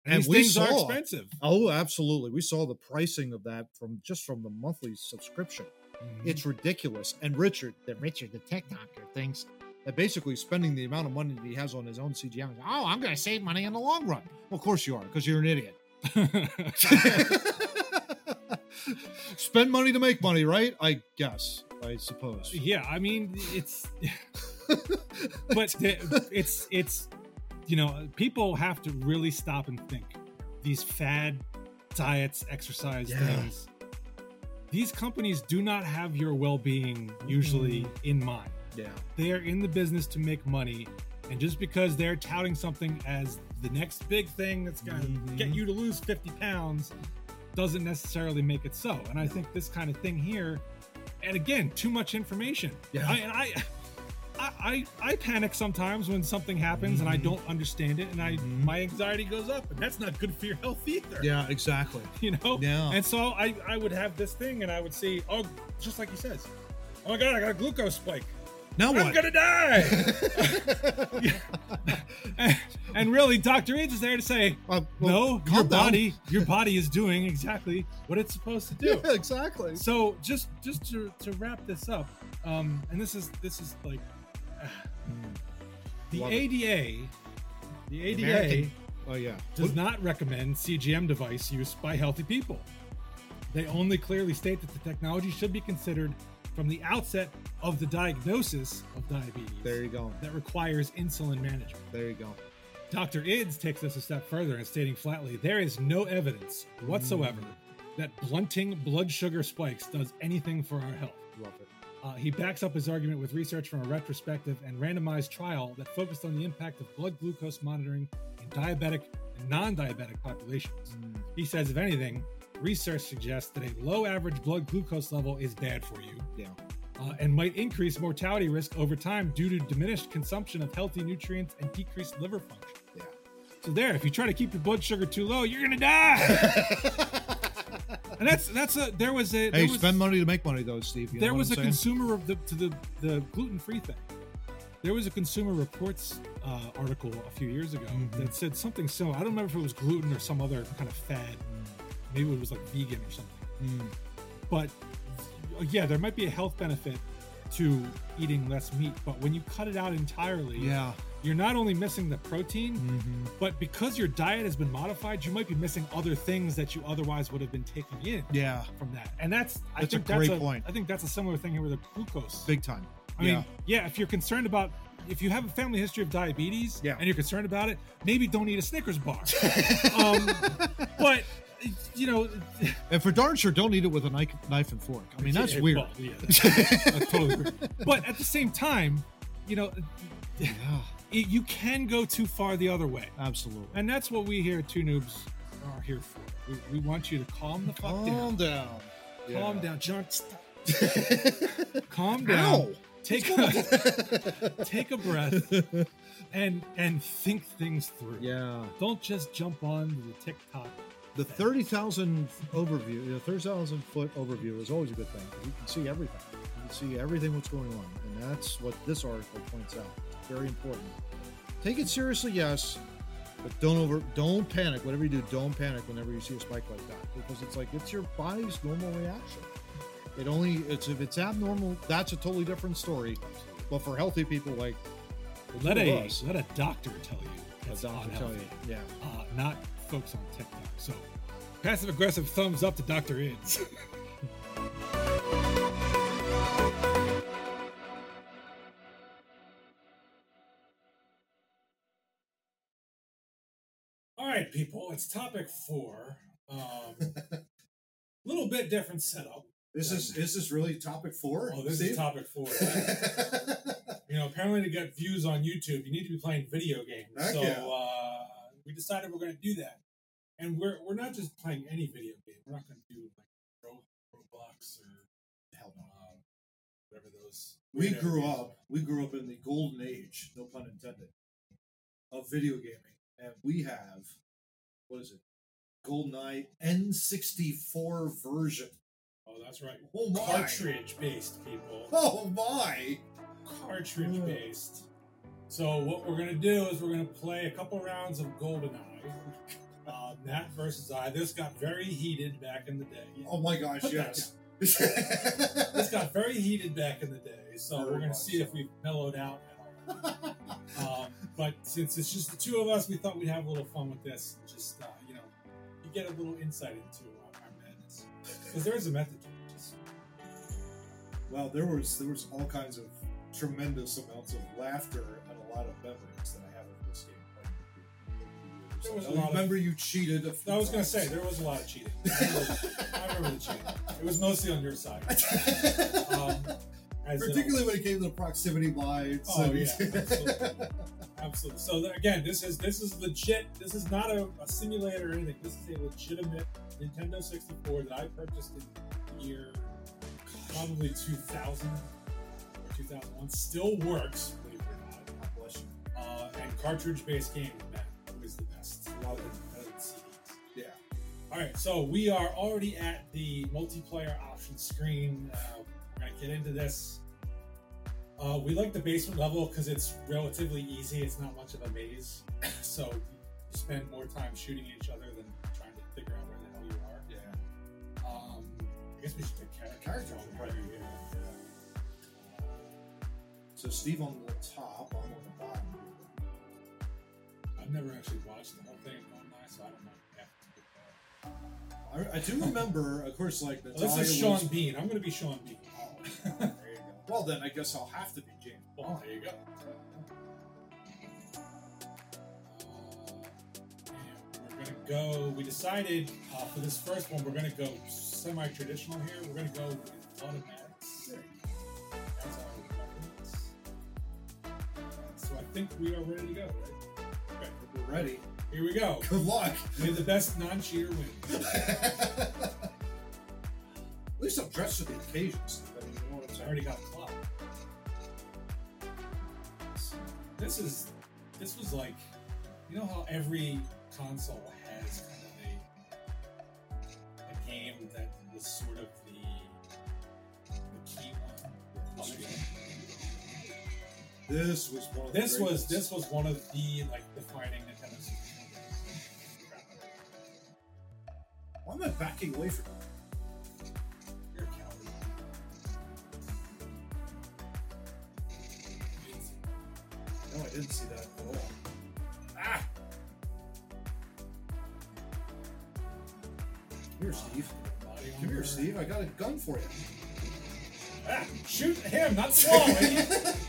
[SPEAKER 1] And,
[SPEAKER 2] And
[SPEAKER 1] these things are expensive.
[SPEAKER 2] Oh, absolutely. We saw the pricing of that from just from the monthly subscription.
[SPEAKER 1] Mhm.
[SPEAKER 2] It's ridiculous. And Richard,
[SPEAKER 3] The Richard, the TikToker, thinks,
[SPEAKER 2] that basically spending the amount of money that he has on his own CGM.
[SPEAKER 3] oh, I'm going to save money in the long run.
[SPEAKER 2] Well, of course you are, because you're an idiot. Spend money to make money, right? I guess. I suppose.
[SPEAKER 1] yeah, I mean it's but it's it's you know people have to really stop and think these fad diets exercise
[SPEAKER 2] Yeah.
[SPEAKER 1] things these companies do not have your well-being usually in mind
[SPEAKER 2] Yeah.
[SPEAKER 1] they are in the business to make money and just because they're touting something as the next big thing that's going to
[SPEAKER 2] Mhm.
[SPEAKER 1] get you to lose 50 pounds doesn't necessarily make it so and i think this kind of thing here and again too much information
[SPEAKER 2] Yeah.
[SPEAKER 1] I, and I I, I, I panic sometimes when something happens and I
[SPEAKER 2] Mhm.
[SPEAKER 1] don't understand it, and I
[SPEAKER 2] Mhm.
[SPEAKER 1] my anxiety goes up, and that's not good for your health either.
[SPEAKER 2] Yeah, exactly.
[SPEAKER 1] you know.
[SPEAKER 2] Yeah.
[SPEAKER 1] And so I I would have this thing, and I would see, oh, just like he says, oh my god, I got a glucose spike.
[SPEAKER 2] Now
[SPEAKER 1] I'm
[SPEAKER 2] what?
[SPEAKER 1] gonna die. and, and really, Doctor Age is there to say,
[SPEAKER 2] Uh, well,
[SPEAKER 1] no, your
[SPEAKER 2] calm down.
[SPEAKER 1] body, your body is doing exactly what it's supposed to do.
[SPEAKER 2] Yeah, exactly.
[SPEAKER 1] So just just to, to wrap this up, um, and this is this is like the
[SPEAKER 2] Love it.
[SPEAKER 1] ADA, the ADA
[SPEAKER 3] American-
[SPEAKER 2] Oh yeah.
[SPEAKER 1] does not recommend CGM device use by healthy people. They only clearly state that the technology should be considered from the outset of the diagnosis of diabetes
[SPEAKER 2] There you go.
[SPEAKER 1] that requires insulin management.
[SPEAKER 2] There you go.
[SPEAKER 1] Dr. Idz takes us a step further in stating flatly there is no evidence whatsoever that blunting blood sugar spikes does anything for our health.
[SPEAKER 2] Love it.
[SPEAKER 1] Uh, he backs up his argument with research from a retrospective and randomized trial that focused on the impact of blood glucose monitoring in diabetic and non diabetic populations. He says, if anything, research suggests that a low average blood glucose level is bad for you
[SPEAKER 2] Yeah.
[SPEAKER 1] uh, and might increase mortality risk over time due to diminished consumption of healthy nutrients and decreased liver function.
[SPEAKER 2] Yeah.
[SPEAKER 1] So there, if you try to keep your blood sugar too low, you're gonna die. and that's that's a there was a there
[SPEAKER 2] Hey,
[SPEAKER 1] was,
[SPEAKER 2] spend money to make money, though, Steve. You
[SPEAKER 1] there was a
[SPEAKER 2] saying?
[SPEAKER 1] consumer of the, to the the gluten free thing. There was a Consumer Reports uh, article a few years ago
[SPEAKER 2] Mhm.
[SPEAKER 1] that said something similar. I don't remember if it was gluten or some other kind of fad. Maybe it was like vegan or something.
[SPEAKER 2] Mm.
[SPEAKER 1] But yeah, there might be a health benefit to eating less meat. But when you cut it out entirely,
[SPEAKER 2] Yeah.
[SPEAKER 1] you're not only missing the protein,
[SPEAKER 2] Mm-hmm.
[SPEAKER 1] but because your diet has been modified, you might be missing other things that you otherwise would have been taking in
[SPEAKER 2] Yeah.
[SPEAKER 1] from that. And that's I
[SPEAKER 2] That's a
[SPEAKER 1] think
[SPEAKER 2] great
[SPEAKER 1] that's a,
[SPEAKER 2] point.
[SPEAKER 1] I think that's a similar thing here with the glucose.
[SPEAKER 2] Big time.
[SPEAKER 1] I mean, yeah, if you're concerned about if you have a family history of diabetes
[SPEAKER 2] Yeah.
[SPEAKER 1] and you're concerned about it, maybe don't eat a Snickers bar. um, but you know,
[SPEAKER 2] And for darn sure, don't eat it with a knife, knife and fork. I mean, that's
[SPEAKER 1] yeah,
[SPEAKER 2] weird.
[SPEAKER 1] well, yeah, that's, totally weird. But at the same time, you know,
[SPEAKER 2] yeah,
[SPEAKER 1] it, you can go too far the other way,
[SPEAKER 2] absolutely.
[SPEAKER 1] and that's what we here at Too Noobs are here for. We, we want you to calm the fuck
[SPEAKER 2] Calm
[SPEAKER 1] down.
[SPEAKER 2] down.
[SPEAKER 1] Calm down, John. Stop. Calm down.
[SPEAKER 2] Ow.
[SPEAKER 1] Take a, take a breath and and think things through.
[SPEAKER 2] Yeah.
[SPEAKER 1] Don't just jump on the TikTok.
[SPEAKER 2] The 30,000 overview, the 30,000 foot overview is always a good thing. You can see everything. You can see everything what's going on. And that's what this article points out. Very important. Take it seriously, yes, but don't over don't panic. Whatever you do, don't panic whenever you see a spike like that. Because it's like it's your body's normal reaction. It only it's if it's abnormal, that's a totally different story. But for healthy people like
[SPEAKER 1] Let a
[SPEAKER 2] us,
[SPEAKER 1] let a doctor tell you.
[SPEAKER 2] a doctor tell you. Yeah.
[SPEAKER 1] uh, not folks on TikTok. So, passive aggressive thumbs up to Dr. Idz. All right, people, it's topic four. Um, little bit different setup.
[SPEAKER 2] This is is this really topic four?
[SPEAKER 1] Oh, this is topic four. you know, apparently to get views on YouTube, you need to be playing video games.
[SPEAKER 2] Heck
[SPEAKER 1] so
[SPEAKER 2] yeah.
[SPEAKER 1] uh, we decided we're going to do that, and we're we're not just playing any video game. We're not going to do like Ro- Roblox or
[SPEAKER 2] Hell no.
[SPEAKER 1] um, whatever those.
[SPEAKER 2] We grew up. We grew up in the golden age, no pun intended, of video gaming, and we have what is it? GoldenEye N64 version
[SPEAKER 1] Oh, that's right.
[SPEAKER 2] Oh my!
[SPEAKER 1] Cartridge based, people.
[SPEAKER 2] Oh my!
[SPEAKER 1] Cartridge based. So what we're gonna do is we're gonna play a couple rounds of GoldenEye. Uh, Matt versus I. This got very heated back in the day.
[SPEAKER 2] Oh my gosh!
[SPEAKER 1] Put
[SPEAKER 2] Yes.
[SPEAKER 1] This got very heated back in the day. So
[SPEAKER 2] Very
[SPEAKER 1] we're gonna
[SPEAKER 2] much
[SPEAKER 1] see if we've mellowed out at all. um, but since it's just the two of us, we thought we'd have a little fun with this. Just uh, you know, you get a little insight into our, our madness because there is a method to it. Just,
[SPEAKER 2] Well, there was there was all kinds of tremendous amounts of laughter and a lot of memories that I have of this game. playing with you over the.
[SPEAKER 1] There was
[SPEAKER 2] I
[SPEAKER 1] a lot of-
[SPEAKER 2] remember you cheated. A few
[SPEAKER 1] I was gonna say there was a lot of cheating. I remember, remember the cheating. It was mostly on your side. Um,
[SPEAKER 2] Particularly when it came to the proximity lines.
[SPEAKER 1] Oh,
[SPEAKER 2] and-
[SPEAKER 1] yeah, absolutely. Absolutely. So again, this is this is legit. This is not a, a simulator or anything. This is a legitimate Nintendo 64 that I purchased in the year probably 2000 or 2001. Still works, Uh, and cartridge-based game, man, was the best. A lot of CDs.
[SPEAKER 2] Yeah.
[SPEAKER 1] All right, so we are already at the multiplayer option screen. Uh, we're gonna get into this. Uh, we like the basement level because it's relatively easy. It's not much of a maze, so you spend more time shooting each other than trying to figure out where the hell you are.
[SPEAKER 2] Yeah.
[SPEAKER 1] Um, I guess we should pick characters.
[SPEAKER 2] Characters, right.
[SPEAKER 1] here.
[SPEAKER 2] So Steve on the top, on the bottom.
[SPEAKER 1] I've never actually watched the whole thing GoldenEye, so I don't know. Yeah.
[SPEAKER 2] I, I do remember, of course, like
[SPEAKER 1] Well, this is Sean
[SPEAKER 2] was-
[SPEAKER 1] Bean. I'm going to be Sean Bean.
[SPEAKER 2] Oh, there you go. Well, then I guess I'll have to be James.
[SPEAKER 1] Well, there you go. Uh, we're gonna go. We decided uh, for this first one, we're gonna go semi-traditional here. We're gonna go with automatics. That's our. So I think we are ready to go. Right?
[SPEAKER 2] Ready.
[SPEAKER 1] here we go.
[SPEAKER 2] Good luck.
[SPEAKER 1] May the best non-cheater win.
[SPEAKER 2] At least I'm dressed for the occasion, Steve. I mean, you know what I'm
[SPEAKER 1] I
[SPEAKER 2] saying?
[SPEAKER 1] already got the clock. This is this was like you know how every console has kind of a a game that was sort of
[SPEAKER 2] This was one of the
[SPEAKER 1] This was this was one of the like defining Nintendo 64 games.
[SPEAKER 2] Why am I backing away from it?
[SPEAKER 1] You're a coward.
[SPEAKER 2] No, I didn't see that at all.
[SPEAKER 1] Ah!
[SPEAKER 2] Come here, Steve.
[SPEAKER 1] Body
[SPEAKER 2] Come here. Steve. I got a gun for you.
[SPEAKER 1] Ah, shoot him, not Swall,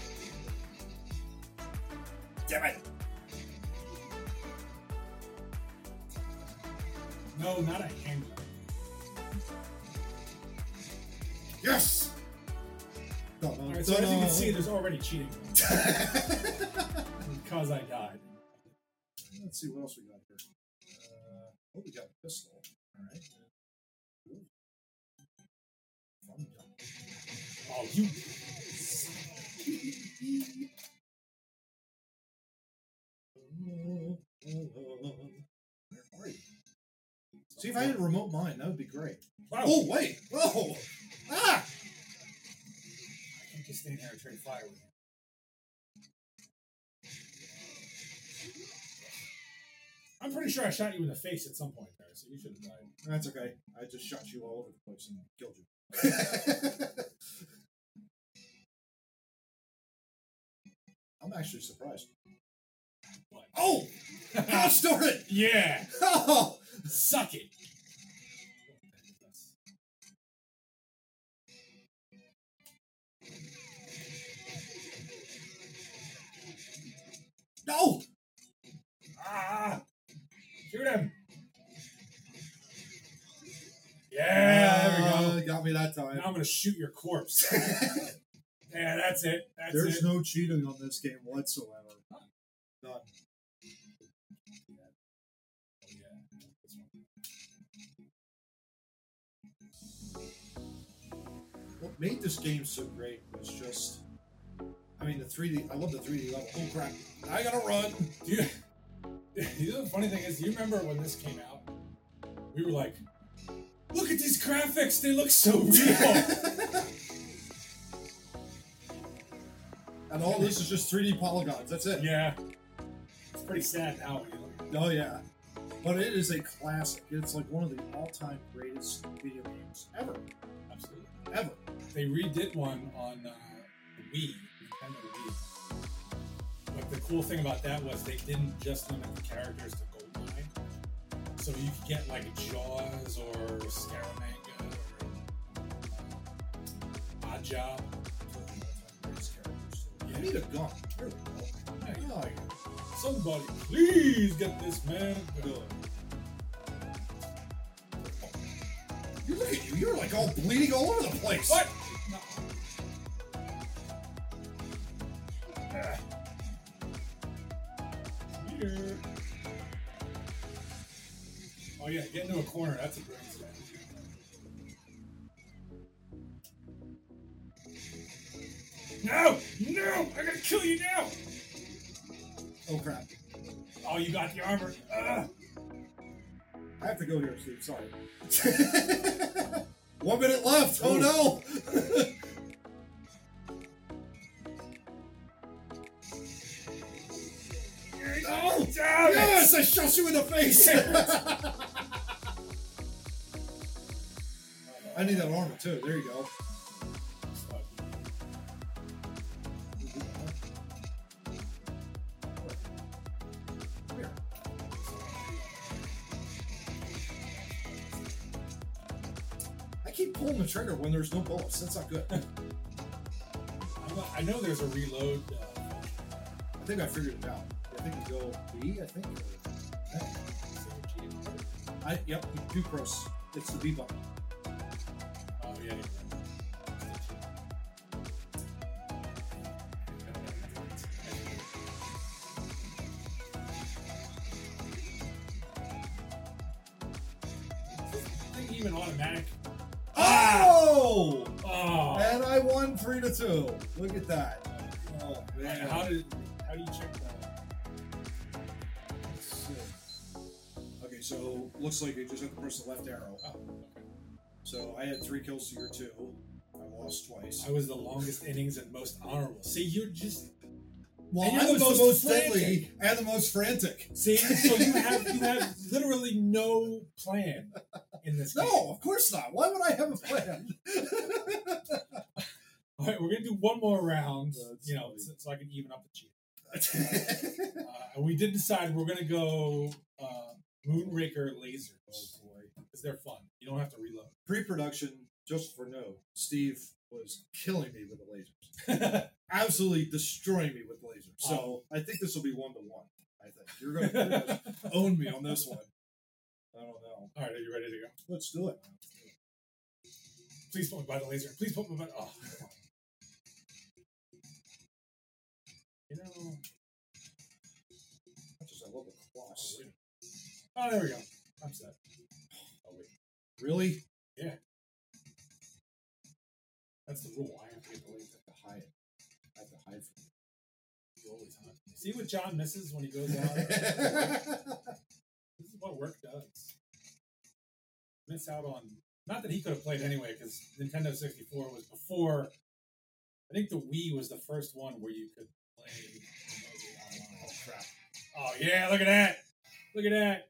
[SPEAKER 1] already cheating because I died.
[SPEAKER 2] Let's see what else we got here. Uh, oh, we got a pistol. All right.
[SPEAKER 1] Oh, you.
[SPEAKER 2] Where are you? See if I had a remote mine, that would be great.
[SPEAKER 1] Wow.
[SPEAKER 2] Oh wait! Oh! Ah!
[SPEAKER 1] Just stand here and trade fire with you. I'm pretty sure I shot you in the face at some point there, so you should have died.
[SPEAKER 2] That's okay. I just shot you all over the place and killed you. I'm actually surprised.
[SPEAKER 1] What?
[SPEAKER 2] Oh! Gosh darn it!
[SPEAKER 1] yeah!
[SPEAKER 2] Oh!
[SPEAKER 1] Suck it!
[SPEAKER 2] No!
[SPEAKER 1] Ah! Shoot him! Yeah, there we go.
[SPEAKER 2] Uh, Got me that time.
[SPEAKER 1] Now I'm gonna shoot your corpse. yeah, that's it. That's
[SPEAKER 2] There's
[SPEAKER 1] it.
[SPEAKER 2] no cheating on this game whatsoever. None.
[SPEAKER 1] Oh, yeah. This one.
[SPEAKER 2] What made this game so great was just. I 3D. I love the 3D level. Oh crap! I gotta run.
[SPEAKER 1] Do you, you know, the funny thing is, you remember when this came out? We were like, Look at these graphics. They look so real.
[SPEAKER 2] and all this is just 3D polygons. That's it.
[SPEAKER 1] yeah. It's pretty sad now. you it.
[SPEAKER 2] Oh yeah, but it is a classic. It's like one of the all-time greatest video games ever,
[SPEAKER 1] Absolutely.
[SPEAKER 2] ever.
[SPEAKER 1] They redid one on uh, Wii, Wii. But the cool thing about that was they didn't just limit the characters to Goldeneye. So you could get like Jaws or Scaramanga or uh. Yeah.
[SPEAKER 2] I need a gun. There we go.
[SPEAKER 1] Yeah, you like, Somebody, please get this man a gun.
[SPEAKER 2] You look at you. You're like all bleeding all over the place.
[SPEAKER 1] What? Yeah, get into a corner. That's a great strategy. No! No! I gotta kill you now!
[SPEAKER 2] Oh crap!
[SPEAKER 1] Oh, you got the armor. Ugh.
[SPEAKER 2] I have to go here, Steve. Sorry. One minute left. Oh no!
[SPEAKER 1] Oh, damn it!
[SPEAKER 2] yes, I shot you in the face. I need that armor too. There you go. I keep pulling the trigger when there's no bullets. That's not good.
[SPEAKER 1] Not- I know there's a reload. Uh,
[SPEAKER 2] I think I figured it out. I think you go B. I think. I yep. You do cross. It's the B button.
[SPEAKER 1] You
[SPEAKER 2] just have to press the left arrow.
[SPEAKER 1] Oh, okay.
[SPEAKER 2] So I had three kills to your two. I lost twice.
[SPEAKER 1] I was the longest innings and most honorable. See, you're just
[SPEAKER 2] Well,
[SPEAKER 1] And
[SPEAKER 2] I
[SPEAKER 1] you're
[SPEAKER 2] was
[SPEAKER 1] the
[SPEAKER 2] the
[SPEAKER 1] most
[SPEAKER 2] most
[SPEAKER 1] frantic.
[SPEAKER 2] deadly and the most frantic.
[SPEAKER 1] see. So you have you have literally no plan in this game.
[SPEAKER 2] No, of course not. Why would I have a plan?
[SPEAKER 1] All right, we're gonna do one more round.
[SPEAKER 2] That's
[SPEAKER 1] you know, so, so I can even up the cheat. Uh, and we did decide we're gonna go uh, Moonraker lasers
[SPEAKER 2] oh boy.
[SPEAKER 1] Because they're fun. You don't have to reload.
[SPEAKER 2] Pre-production, just for no, Steve was killing me with the lasers. Absolutely destroying me with lasers. So I think this will be one to one. I think you're going to own me on this one. I don't know.
[SPEAKER 1] All right, are you ready to go?
[SPEAKER 2] Let's do it.
[SPEAKER 1] Please put me by the laser. Please put me by. Oh. You know.
[SPEAKER 2] I just I love the
[SPEAKER 1] Oh, Oh, there we go. I'm set.
[SPEAKER 2] Oh Yeah.
[SPEAKER 1] That's the rule. I have to get the laser.
[SPEAKER 2] I have to hide. I have to hide from
[SPEAKER 1] You You always hunt. See what John misses when he goes out. This is what work does. Miss out on not that he could have played anyway, because Nintendo 64 was before. I think the Wii was the first one where you could play
[SPEAKER 2] oh crap!
[SPEAKER 1] Oh yeah, look at that! Look at that!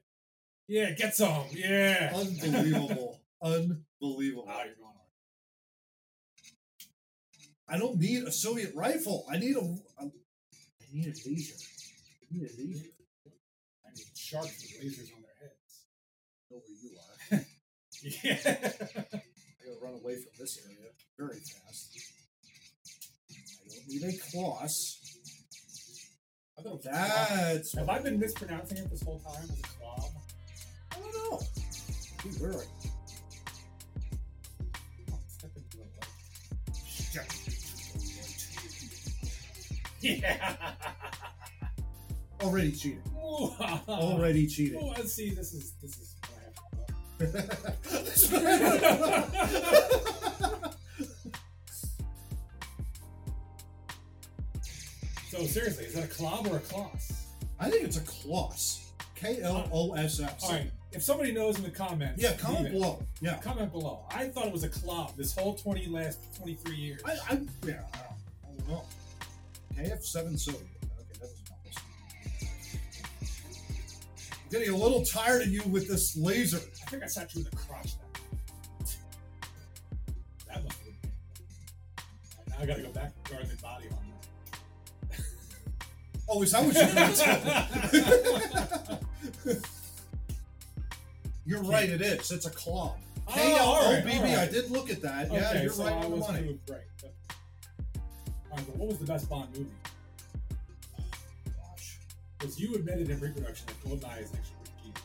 [SPEAKER 1] Yeah, get some! Yeah.
[SPEAKER 2] Unbelievable! Unbelievable!
[SPEAKER 1] Oh, you're going hard.
[SPEAKER 2] I don't need a Soviet rifle. I need a. a I need a laser. I need a laser.
[SPEAKER 1] I need sharks with lasers on their heads.
[SPEAKER 2] Know where you are.
[SPEAKER 1] Yeah.
[SPEAKER 2] I gotta run away from this area very fast. I don't need a Kloss.
[SPEAKER 1] I thought it
[SPEAKER 2] That's
[SPEAKER 1] Have I been mispronouncing it this whole time as a swab?
[SPEAKER 2] I don't know. Dude, where are?
[SPEAKER 1] Step into the Yeah.
[SPEAKER 2] Already cheating. Already cheating.
[SPEAKER 1] Oh, let's see. This is this is what I have So seriously, is that a clob or a kloss?
[SPEAKER 2] I think it's a Kloss. K L O S S.
[SPEAKER 1] All right, if somebody knows in the comments,
[SPEAKER 2] Yeah, comment below. Yeah.
[SPEAKER 1] Comment below. I thought it was a club this whole twenty last twenty three years.
[SPEAKER 2] I, I yeah, I don't, I don't know. KF7 Silver. Okay, that doesn't help us. I'm getting a little tired of you with this laser.
[SPEAKER 1] I think I shot you in the crotch. That, that must been. Now I gotta go back and guard the body on that.
[SPEAKER 2] Oh, is that what you're doing? You're right, it is. It's a club.
[SPEAKER 1] Oh, all right,
[SPEAKER 2] KLOBB,
[SPEAKER 1] all right.
[SPEAKER 2] I did look at that. Yeah, you're
[SPEAKER 1] so
[SPEAKER 2] right
[SPEAKER 1] I
[SPEAKER 2] on the
[SPEAKER 1] was
[SPEAKER 2] money.
[SPEAKER 1] moved right. But, all right, but what was the best Bond movie?
[SPEAKER 2] Oh, gosh.
[SPEAKER 1] Because you admitted in pre-production that Goldeneye is actually pretty genius.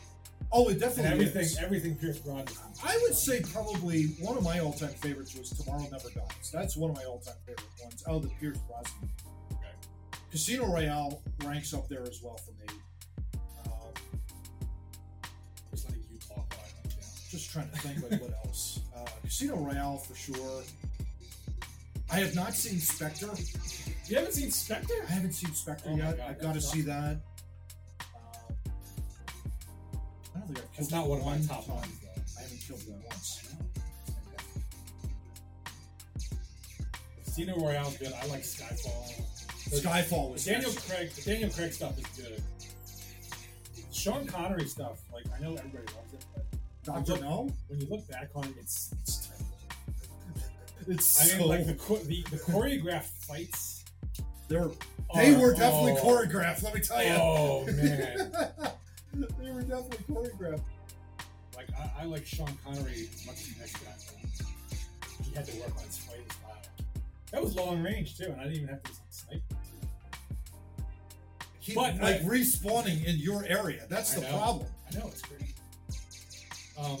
[SPEAKER 2] Oh, it
[SPEAKER 1] And
[SPEAKER 2] definitely
[SPEAKER 1] everything,
[SPEAKER 2] is.
[SPEAKER 1] everything Pierce Brosnan.
[SPEAKER 2] I would say probably one of my all-time favorites was Tomorrow Never Dies. That's one of my all-time favorite ones. Oh, the Pierce Brosnan.
[SPEAKER 1] Okay.
[SPEAKER 2] Casino Royale ranks up there as well for me.
[SPEAKER 1] Just
[SPEAKER 2] trying to think like what else. Uh, Casino Royale for sure. I have not seen Spectre.
[SPEAKER 1] You haven't seen Spectre?
[SPEAKER 2] I haven't seen Spectre
[SPEAKER 1] Oh
[SPEAKER 2] yet.
[SPEAKER 1] God,
[SPEAKER 2] I've got to
[SPEAKER 1] that's
[SPEAKER 2] see that. Um, I don't think I've killed
[SPEAKER 1] It's not one of my top
[SPEAKER 2] time.
[SPEAKER 1] ones, though.
[SPEAKER 2] I haven't killed that once.
[SPEAKER 1] Casino Royale's good. I like Skyfall. The-
[SPEAKER 2] Skyfall
[SPEAKER 1] The
[SPEAKER 2] was
[SPEAKER 1] Daniel
[SPEAKER 2] excellent.
[SPEAKER 1] Craig, the Daniel Craig stuff is good. Sean Connery stuff, like I know everybody loves it, but
[SPEAKER 2] Doctor No.
[SPEAKER 1] when you look back on it, it's it's.
[SPEAKER 2] It's
[SPEAKER 1] I mean,
[SPEAKER 2] so
[SPEAKER 1] like the, cho- the the choreographed fights.
[SPEAKER 2] they were they
[SPEAKER 1] are-
[SPEAKER 2] were definitely
[SPEAKER 1] oh,
[SPEAKER 2] choreographed. Let me tell you.
[SPEAKER 1] Oh man,
[SPEAKER 2] they were definitely choreographed.
[SPEAKER 1] like I, I like Sean Connery as much as the next guy. but He had to work on his fighting style. That was long range too, and I didn't even have to snipe.
[SPEAKER 2] He,
[SPEAKER 1] But
[SPEAKER 2] like respawning in your area. That's
[SPEAKER 1] I
[SPEAKER 2] the
[SPEAKER 1] know.
[SPEAKER 2] problem.
[SPEAKER 1] I know it's great. Um,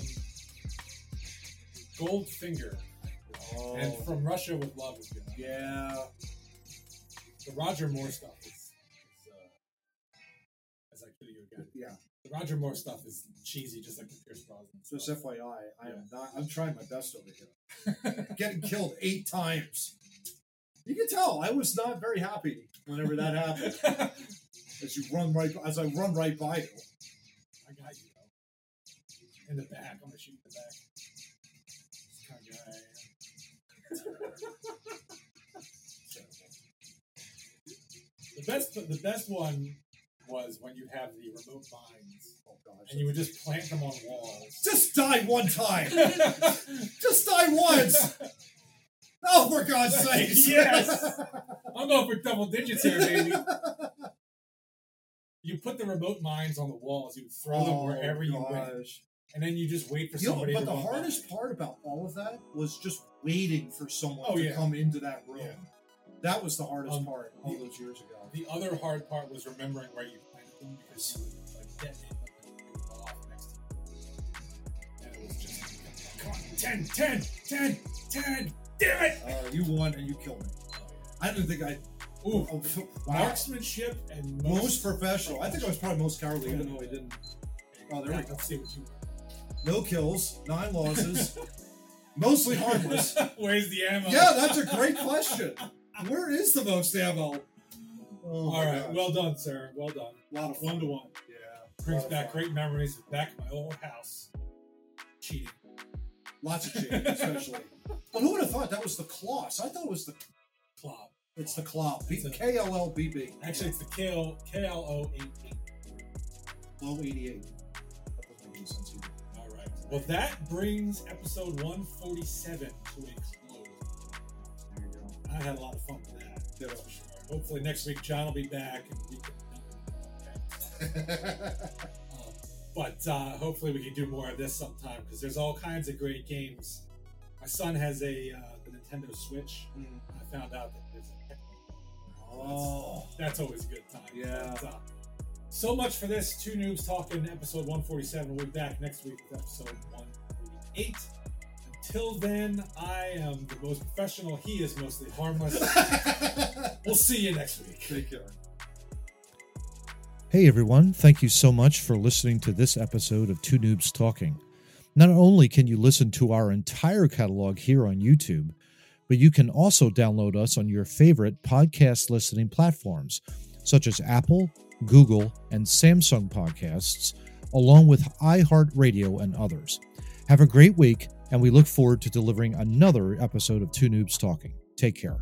[SPEAKER 1] Goldfinger and From Russia with Love is good.
[SPEAKER 2] Oh, yeah.
[SPEAKER 1] The Roger Moore stuff is, is uh, as I kill you again.
[SPEAKER 2] Yeah.
[SPEAKER 1] The Roger Moore stuff is cheesy, just like the Pierce Brosnan.
[SPEAKER 2] Just
[SPEAKER 1] stuff.
[SPEAKER 2] FYI, I am not. I'm trying my best over here. Getting killed eight times. You can tell I was not very happy whenever that happened. As you run right, as I run right by you.
[SPEAKER 1] I got you though. In the back, I'm gonna shoot in the back. This kind of guy I am. The best, the best one was when you have the remote mines
[SPEAKER 2] Oh gosh.
[SPEAKER 1] and you would just plant them on walls.
[SPEAKER 2] Just die one time. Just die once. Oh, for God's sake!
[SPEAKER 1] Yes. I'm going for double digits here, baby. You put the remote mines on the walls. You would throw them oh, wherever you went,
[SPEAKER 2] Oh, gosh.
[SPEAKER 1] And then you just wait for
[SPEAKER 2] You know,
[SPEAKER 1] somebody.
[SPEAKER 2] but
[SPEAKER 1] to
[SPEAKER 2] the
[SPEAKER 1] by.
[SPEAKER 2] hardest part about all of that was just waiting for someone
[SPEAKER 1] Oh,
[SPEAKER 2] to
[SPEAKER 1] yeah.
[SPEAKER 2] come into that room.
[SPEAKER 1] Yeah.
[SPEAKER 2] That was the hardest
[SPEAKER 1] Um,
[SPEAKER 2] part all
[SPEAKER 1] the-
[SPEAKER 2] those years ago.
[SPEAKER 1] The other hard part was remembering where you planted them because you would like detonate them and they would fall off next to. And it was just, come on, 10, 10, 10, 10, damn it!
[SPEAKER 2] Uh, you won and you killed me. I didn't think I.
[SPEAKER 1] Ooh,
[SPEAKER 2] Oh, wow.
[SPEAKER 1] marksmanship and
[SPEAKER 2] Most professional. I think I was probably most cowardly, even though I didn't. Oh, there we go.
[SPEAKER 1] Let's see what you
[SPEAKER 2] No kills, nine losses, mostly harmless.
[SPEAKER 1] Where's the ammo?
[SPEAKER 2] Yeah, that's a great question. Where is the most ammo? Oh,
[SPEAKER 1] All right,
[SPEAKER 2] gosh.
[SPEAKER 1] well done, sir. Well done.
[SPEAKER 2] a lot of
[SPEAKER 1] One to one.
[SPEAKER 2] Yeah,
[SPEAKER 1] Brings back
[SPEAKER 2] fun.
[SPEAKER 1] great memories of back my old house. Cheating.
[SPEAKER 2] Lots of cheating, especially. But who would have thought that was the Kloss? I thought it was the.
[SPEAKER 1] Club.
[SPEAKER 2] It's the Klopp. B- K L L B B.
[SPEAKER 1] Actually, it's the KL, KLO 88.
[SPEAKER 2] Low 88. That doesn't make any sense either.
[SPEAKER 1] Well, that brings episode 147 to a close.
[SPEAKER 2] There you go.
[SPEAKER 1] I had a lot of fun with that. That's for sure. Hopefully, next week, John will be back and we can. Um, but uh, hopefully, we can do more of this sometime because there's all kinds of great games. My son has a uh, Nintendo Switch.
[SPEAKER 2] Mm.
[SPEAKER 1] I found out that there's a
[SPEAKER 2] oh.
[SPEAKER 1] That's always a good time.
[SPEAKER 2] Yeah.
[SPEAKER 1] But, uh, so much for this. Too Noobs Talking, episode 147. We'll be back next week with episode 148. Until then, I am the most professional. He is mostly harmless. we'll see you next week.
[SPEAKER 2] Take care.
[SPEAKER 4] Hey everyone, thank you so much for listening to this episode of Too Noobs Talking. Not only can you listen to our entire catalog here on YouTube, but you can also download us on your favorite podcast listening platforms, such as Apple, Google, and Samsung podcasts,
[SPEAKER 2] along with iHeartRadio and others. Have a great week, and we look forward to delivering another episode of Too Noobs Talking. Take care.